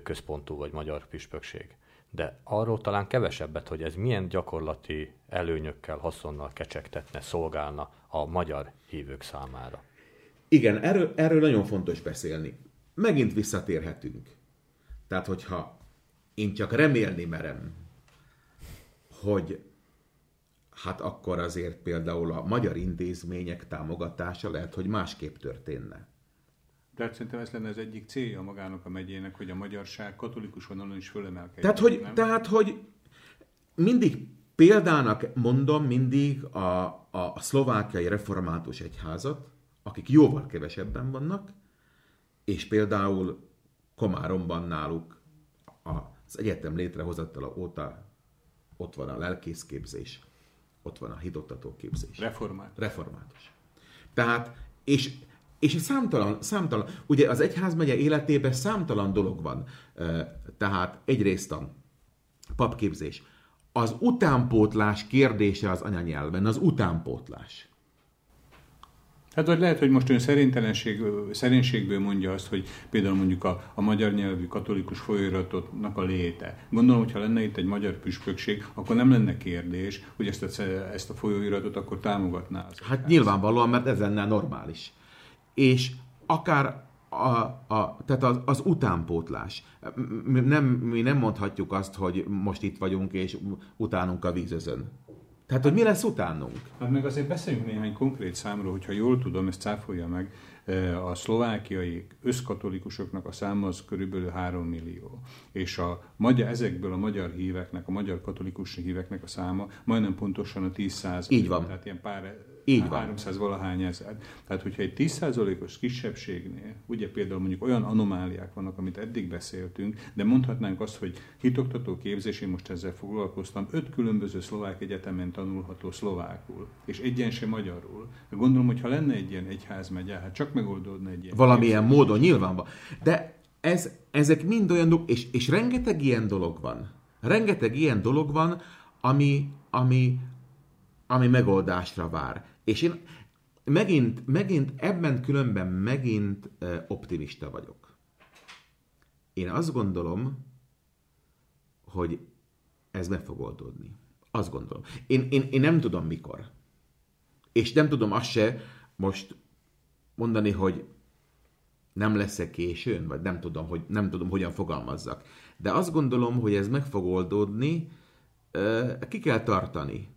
[SPEAKER 1] központú vagy magyar püspökség de arról talán kevesebbet, hogy ez milyen gyakorlati előnyökkel, haszonnal kecsegtetne, szolgálna a magyar hívők számára.
[SPEAKER 3] Igen, erről, erről nagyon fontos beszélni. Megint visszatérhetünk. Tehát, hogyha én csak remélni merem, hogy hát akkor azért például a magyar intézmények támogatása lehet, hogy másképp történne.
[SPEAKER 2] Tehát szerintem ez lenne az egyik célja magának a megyének, hogy a magyarság katolikus vonalon is fölemelkedjen.
[SPEAKER 3] Tehát, hogy, tehát, hogy mindig példának mondom mindig a, a szlovákiai református egyházat, akik jóval kevesebben vannak, és például Komáromban náluk az egyetem létrehozatala óta ott van a lelkészképzés, ott van a hitoktató képzés.
[SPEAKER 2] Református.
[SPEAKER 3] Református. Tehát, és, és számtalan, számtalan, ugye az egyházmegye életében számtalan dolog van. Tehát egyrészt a papképzés. Az utánpótlás kérdése az anyanyelven, az utánpótlás.
[SPEAKER 2] Hát vagy lehet, hogy most ön szerintelenség, szerénységből mondja azt, hogy például mondjuk a, a magyar nyelvű katolikus folyóiratotnak a léte. Gondolom, hogyha lenne itt egy magyar püspökség, akkor nem lenne kérdés, hogy ezt a, ezt a folyóiratot akkor támogatná. Az
[SPEAKER 3] hát nyilvánvalóan, mert ez lenne normális. És akár a, a, tehát az, az utánpótlás. Nem, mi nem mondhatjuk azt, hogy most itt vagyunk, és utánunk a vízözön. Tehát, hogy mi lesz utánunk?
[SPEAKER 2] Hát meg azért beszéljünk néhány konkrét számról, hogyha jól tudom, ezt cáfolja meg, e, a szlovákiai összkatolikusoknak a száma az körülbelül 3 millió. És a magyar, ezekből a magyar híveknek, a magyar katolikus híveknek a száma majdnem pontosan a 10 százalék.
[SPEAKER 3] Így van.
[SPEAKER 2] Tehát ilyen pár
[SPEAKER 3] így van.
[SPEAKER 2] 300 valahány ezer. Tehát, hogyha egy 10%-os kisebbségnél, ugye például mondjuk olyan anomáliák vannak, amit eddig beszéltünk, de mondhatnánk azt, hogy hitoktató képzés, én most ezzel foglalkoztam, öt különböző szlovák egyetemen tanulható szlovákul, és egyen sem magyarul. Gondolom, hogy ha lenne egy ilyen egyházmegye, hát csak megoldódna egy ilyen.
[SPEAKER 3] Valamilyen képzés. módon, nyilvánvalóan. De ez, ezek mind olyan dolgok, és, és rengeteg ilyen dolog van. Rengeteg ilyen dolog van, ami, ami, ami megoldásra vár. És én megint, megint ebben különben megint optimista vagyok. Én azt gondolom, hogy ez meg fog oldódni. Azt gondolom. Én, én, én nem tudom mikor. És nem tudom azt se most mondani, hogy nem lesz-e későn, vagy nem tudom, hogy nem tudom, hogyan fogalmazzak. De azt gondolom, hogy ez meg fog oldódni, ki kell tartani.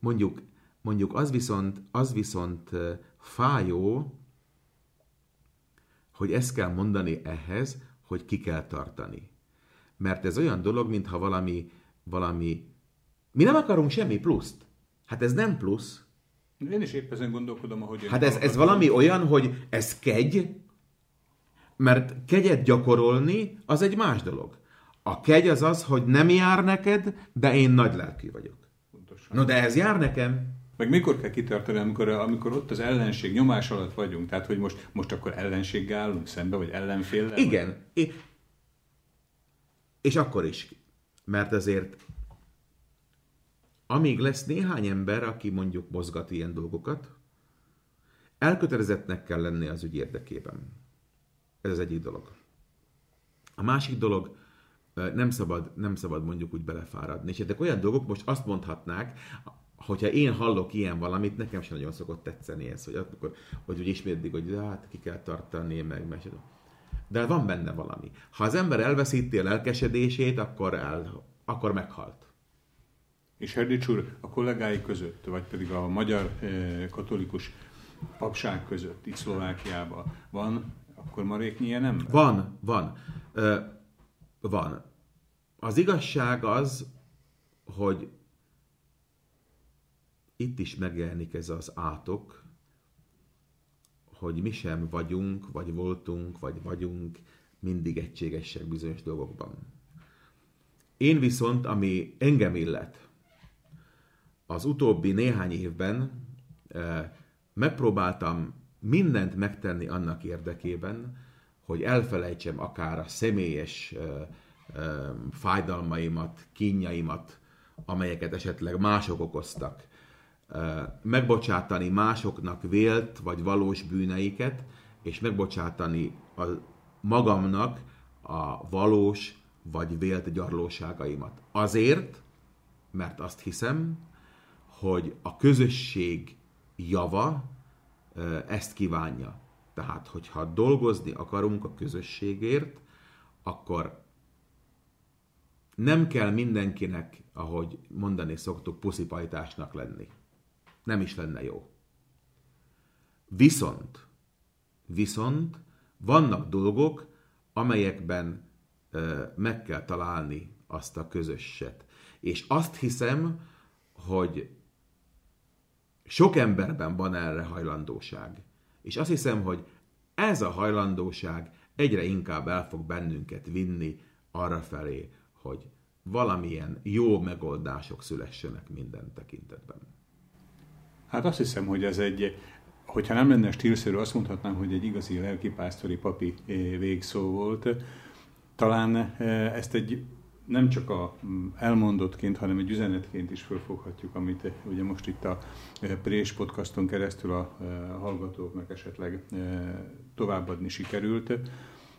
[SPEAKER 3] Mondjuk Mondjuk az viszont, az viszont fájó, hogy ezt kell mondani ehhez, hogy ki kell tartani. Mert ez olyan dolog, mintha valami, valami... Mi nem akarunk semmi pluszt. Hát ez nem plusz.
[SPEAKER 2] Én is épp ezen gondolkodom, ahogy...
[SPEAKER 3] Hát ez, ez valami olyan, hogy ez kegy, mert kegyet gyakorolni, az egy más dolog. A kegy az az, hogy nem jár neked, de én nagy lelkű vagyok. Pontosan. No, de ez jár nekem.
[SPEAKER 2] Meg mikor kell kitartani, amikor, amikor ott az ellenség nyomás alatt vagyunk? Tehát, hogy most, most akkor ellenséggel állunk szembe, vagy ellenféllel?
[SPEAKER 3] Igen. Vagy? És akkor is. Mert azért amíg lesz néhány ember, aki mondjuk mozgat ilyen dolgokat, elkötelezettnek kell lenni az ügy érdekében. Ez az egyik dolog. A másik dolog, nem szabad, nem szabad mondjuk úgy belefáradni. És ezek olyan dolgok, most azt mondhatnák, hogyha én hallok ilyen valamit, nekem sem nagyon szokott tetszeni ez, hogy akkor, hogy úgy ismétlik, hogy hát ki kell tartani, meg, meg de van benne valami. Ha az ember elveszíti a lelkesedését, akkor, el, akkor meghalt.
[SPEAKER 2] És Herdics úr, a kollégái között, vagy pedig a magyar eh, katolikus papság között, itt Szlovákiában van, akkor maréknyi nem?
[SPEAKER 3] Van, van. Ö, van. Az igazság az, hogy itt is megjelenik ez az átok, hogy mi sem vagyunk, vagy voltunk, vagy vagyunk mindig egységesek bizonyos dolgokban. Én viszont, ami engem illet, az utóbbi néhány évben eh, megpróbáltam mindent megtenni annak érdekében, hogy elfelejtsem akár a személyes eh, eh, fájdalmaimat, kínjaimat, amelyeket esetleg mások okoztak, megbocsátani másoknak vélt vagy valós bűneiket, és megbocsátani a magamnak a valós vagy vélt gyarlóságaimat. Azért, mert azt hiszem, hogy a közösség java ezt kívánja. Tehát, hogyha dolgozni akarunk a közösségért, akkor nem kell mindenkinek, ahogy mondani szoktuk, puszipajtásnak lenni nem is lenne jó. Viszont, viszont vannak dolgok, amelyekben meg kell találni azt a közösset. És azt hiszem, hogy sok emberben van erre hajlandóság. És azt hiszem, hogy ez a hajlandóság egyre inkább el fog bennünket vinni arra felé, hogy valamilyen jó megoldások szülessenek minden tekintetben.
[SPEAKER 2] Hát azt hiszem, hogy ez egy, hogyha nem lenne stílszerű, azt mondhatnám, hogy egy igazi lelkipásztori papi eh, végszó volt. Talán eh, ezt egy nem csak a mm, elmondottként, hanem egy üzenetként is fölfoghatjuk, amit eh, ugye most itt a Prés podcaston keresztül a hallgatóknak esetleg továbbadni sikerült.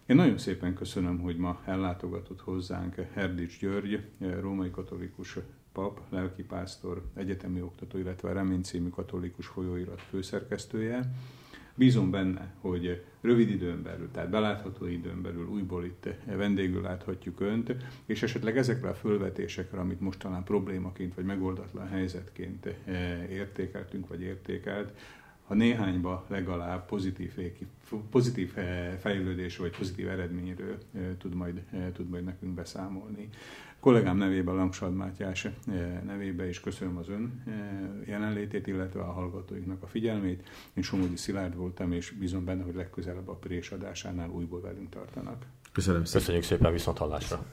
[SPEAKER 2] Én nagyon szépen köszönöm, hogy ma ellátogatott hozzánk Herdics György, római katolikus pap, lelkipásztor, egyetemi oktató, illetve a Remény című katolikus folyóirat főszerkesztője. Bízom benne, hogy rövid időn belül, tehát belátható időn belül újból itt vendégül láthatjuk Önt, és esetleg ezekre a fölvetésekre, amit most talán problémaként vagy megoldatlan helyzetként értékeltünk vagy értékelt, ha néhányba legalább pozitív, pozitív eh, fejlődés vagy pozitív eredményről eh, tud majd, eh, tud majd nekünk beszámolni. Kollégám nevében, Langsad Mátyás nevében is köszönöm az ön jelenlétét, illetve a hallgatóinknak a figyelmét. Én Somogyi Szilárd voltam, és bízom benne, hogy legközelebb a Prés adásánál újból velünk tartanak.
[SPEAKER 3] Köszönöm
[SPEAKER 1] szépen. Köszönjük szépen, viszont hallásra.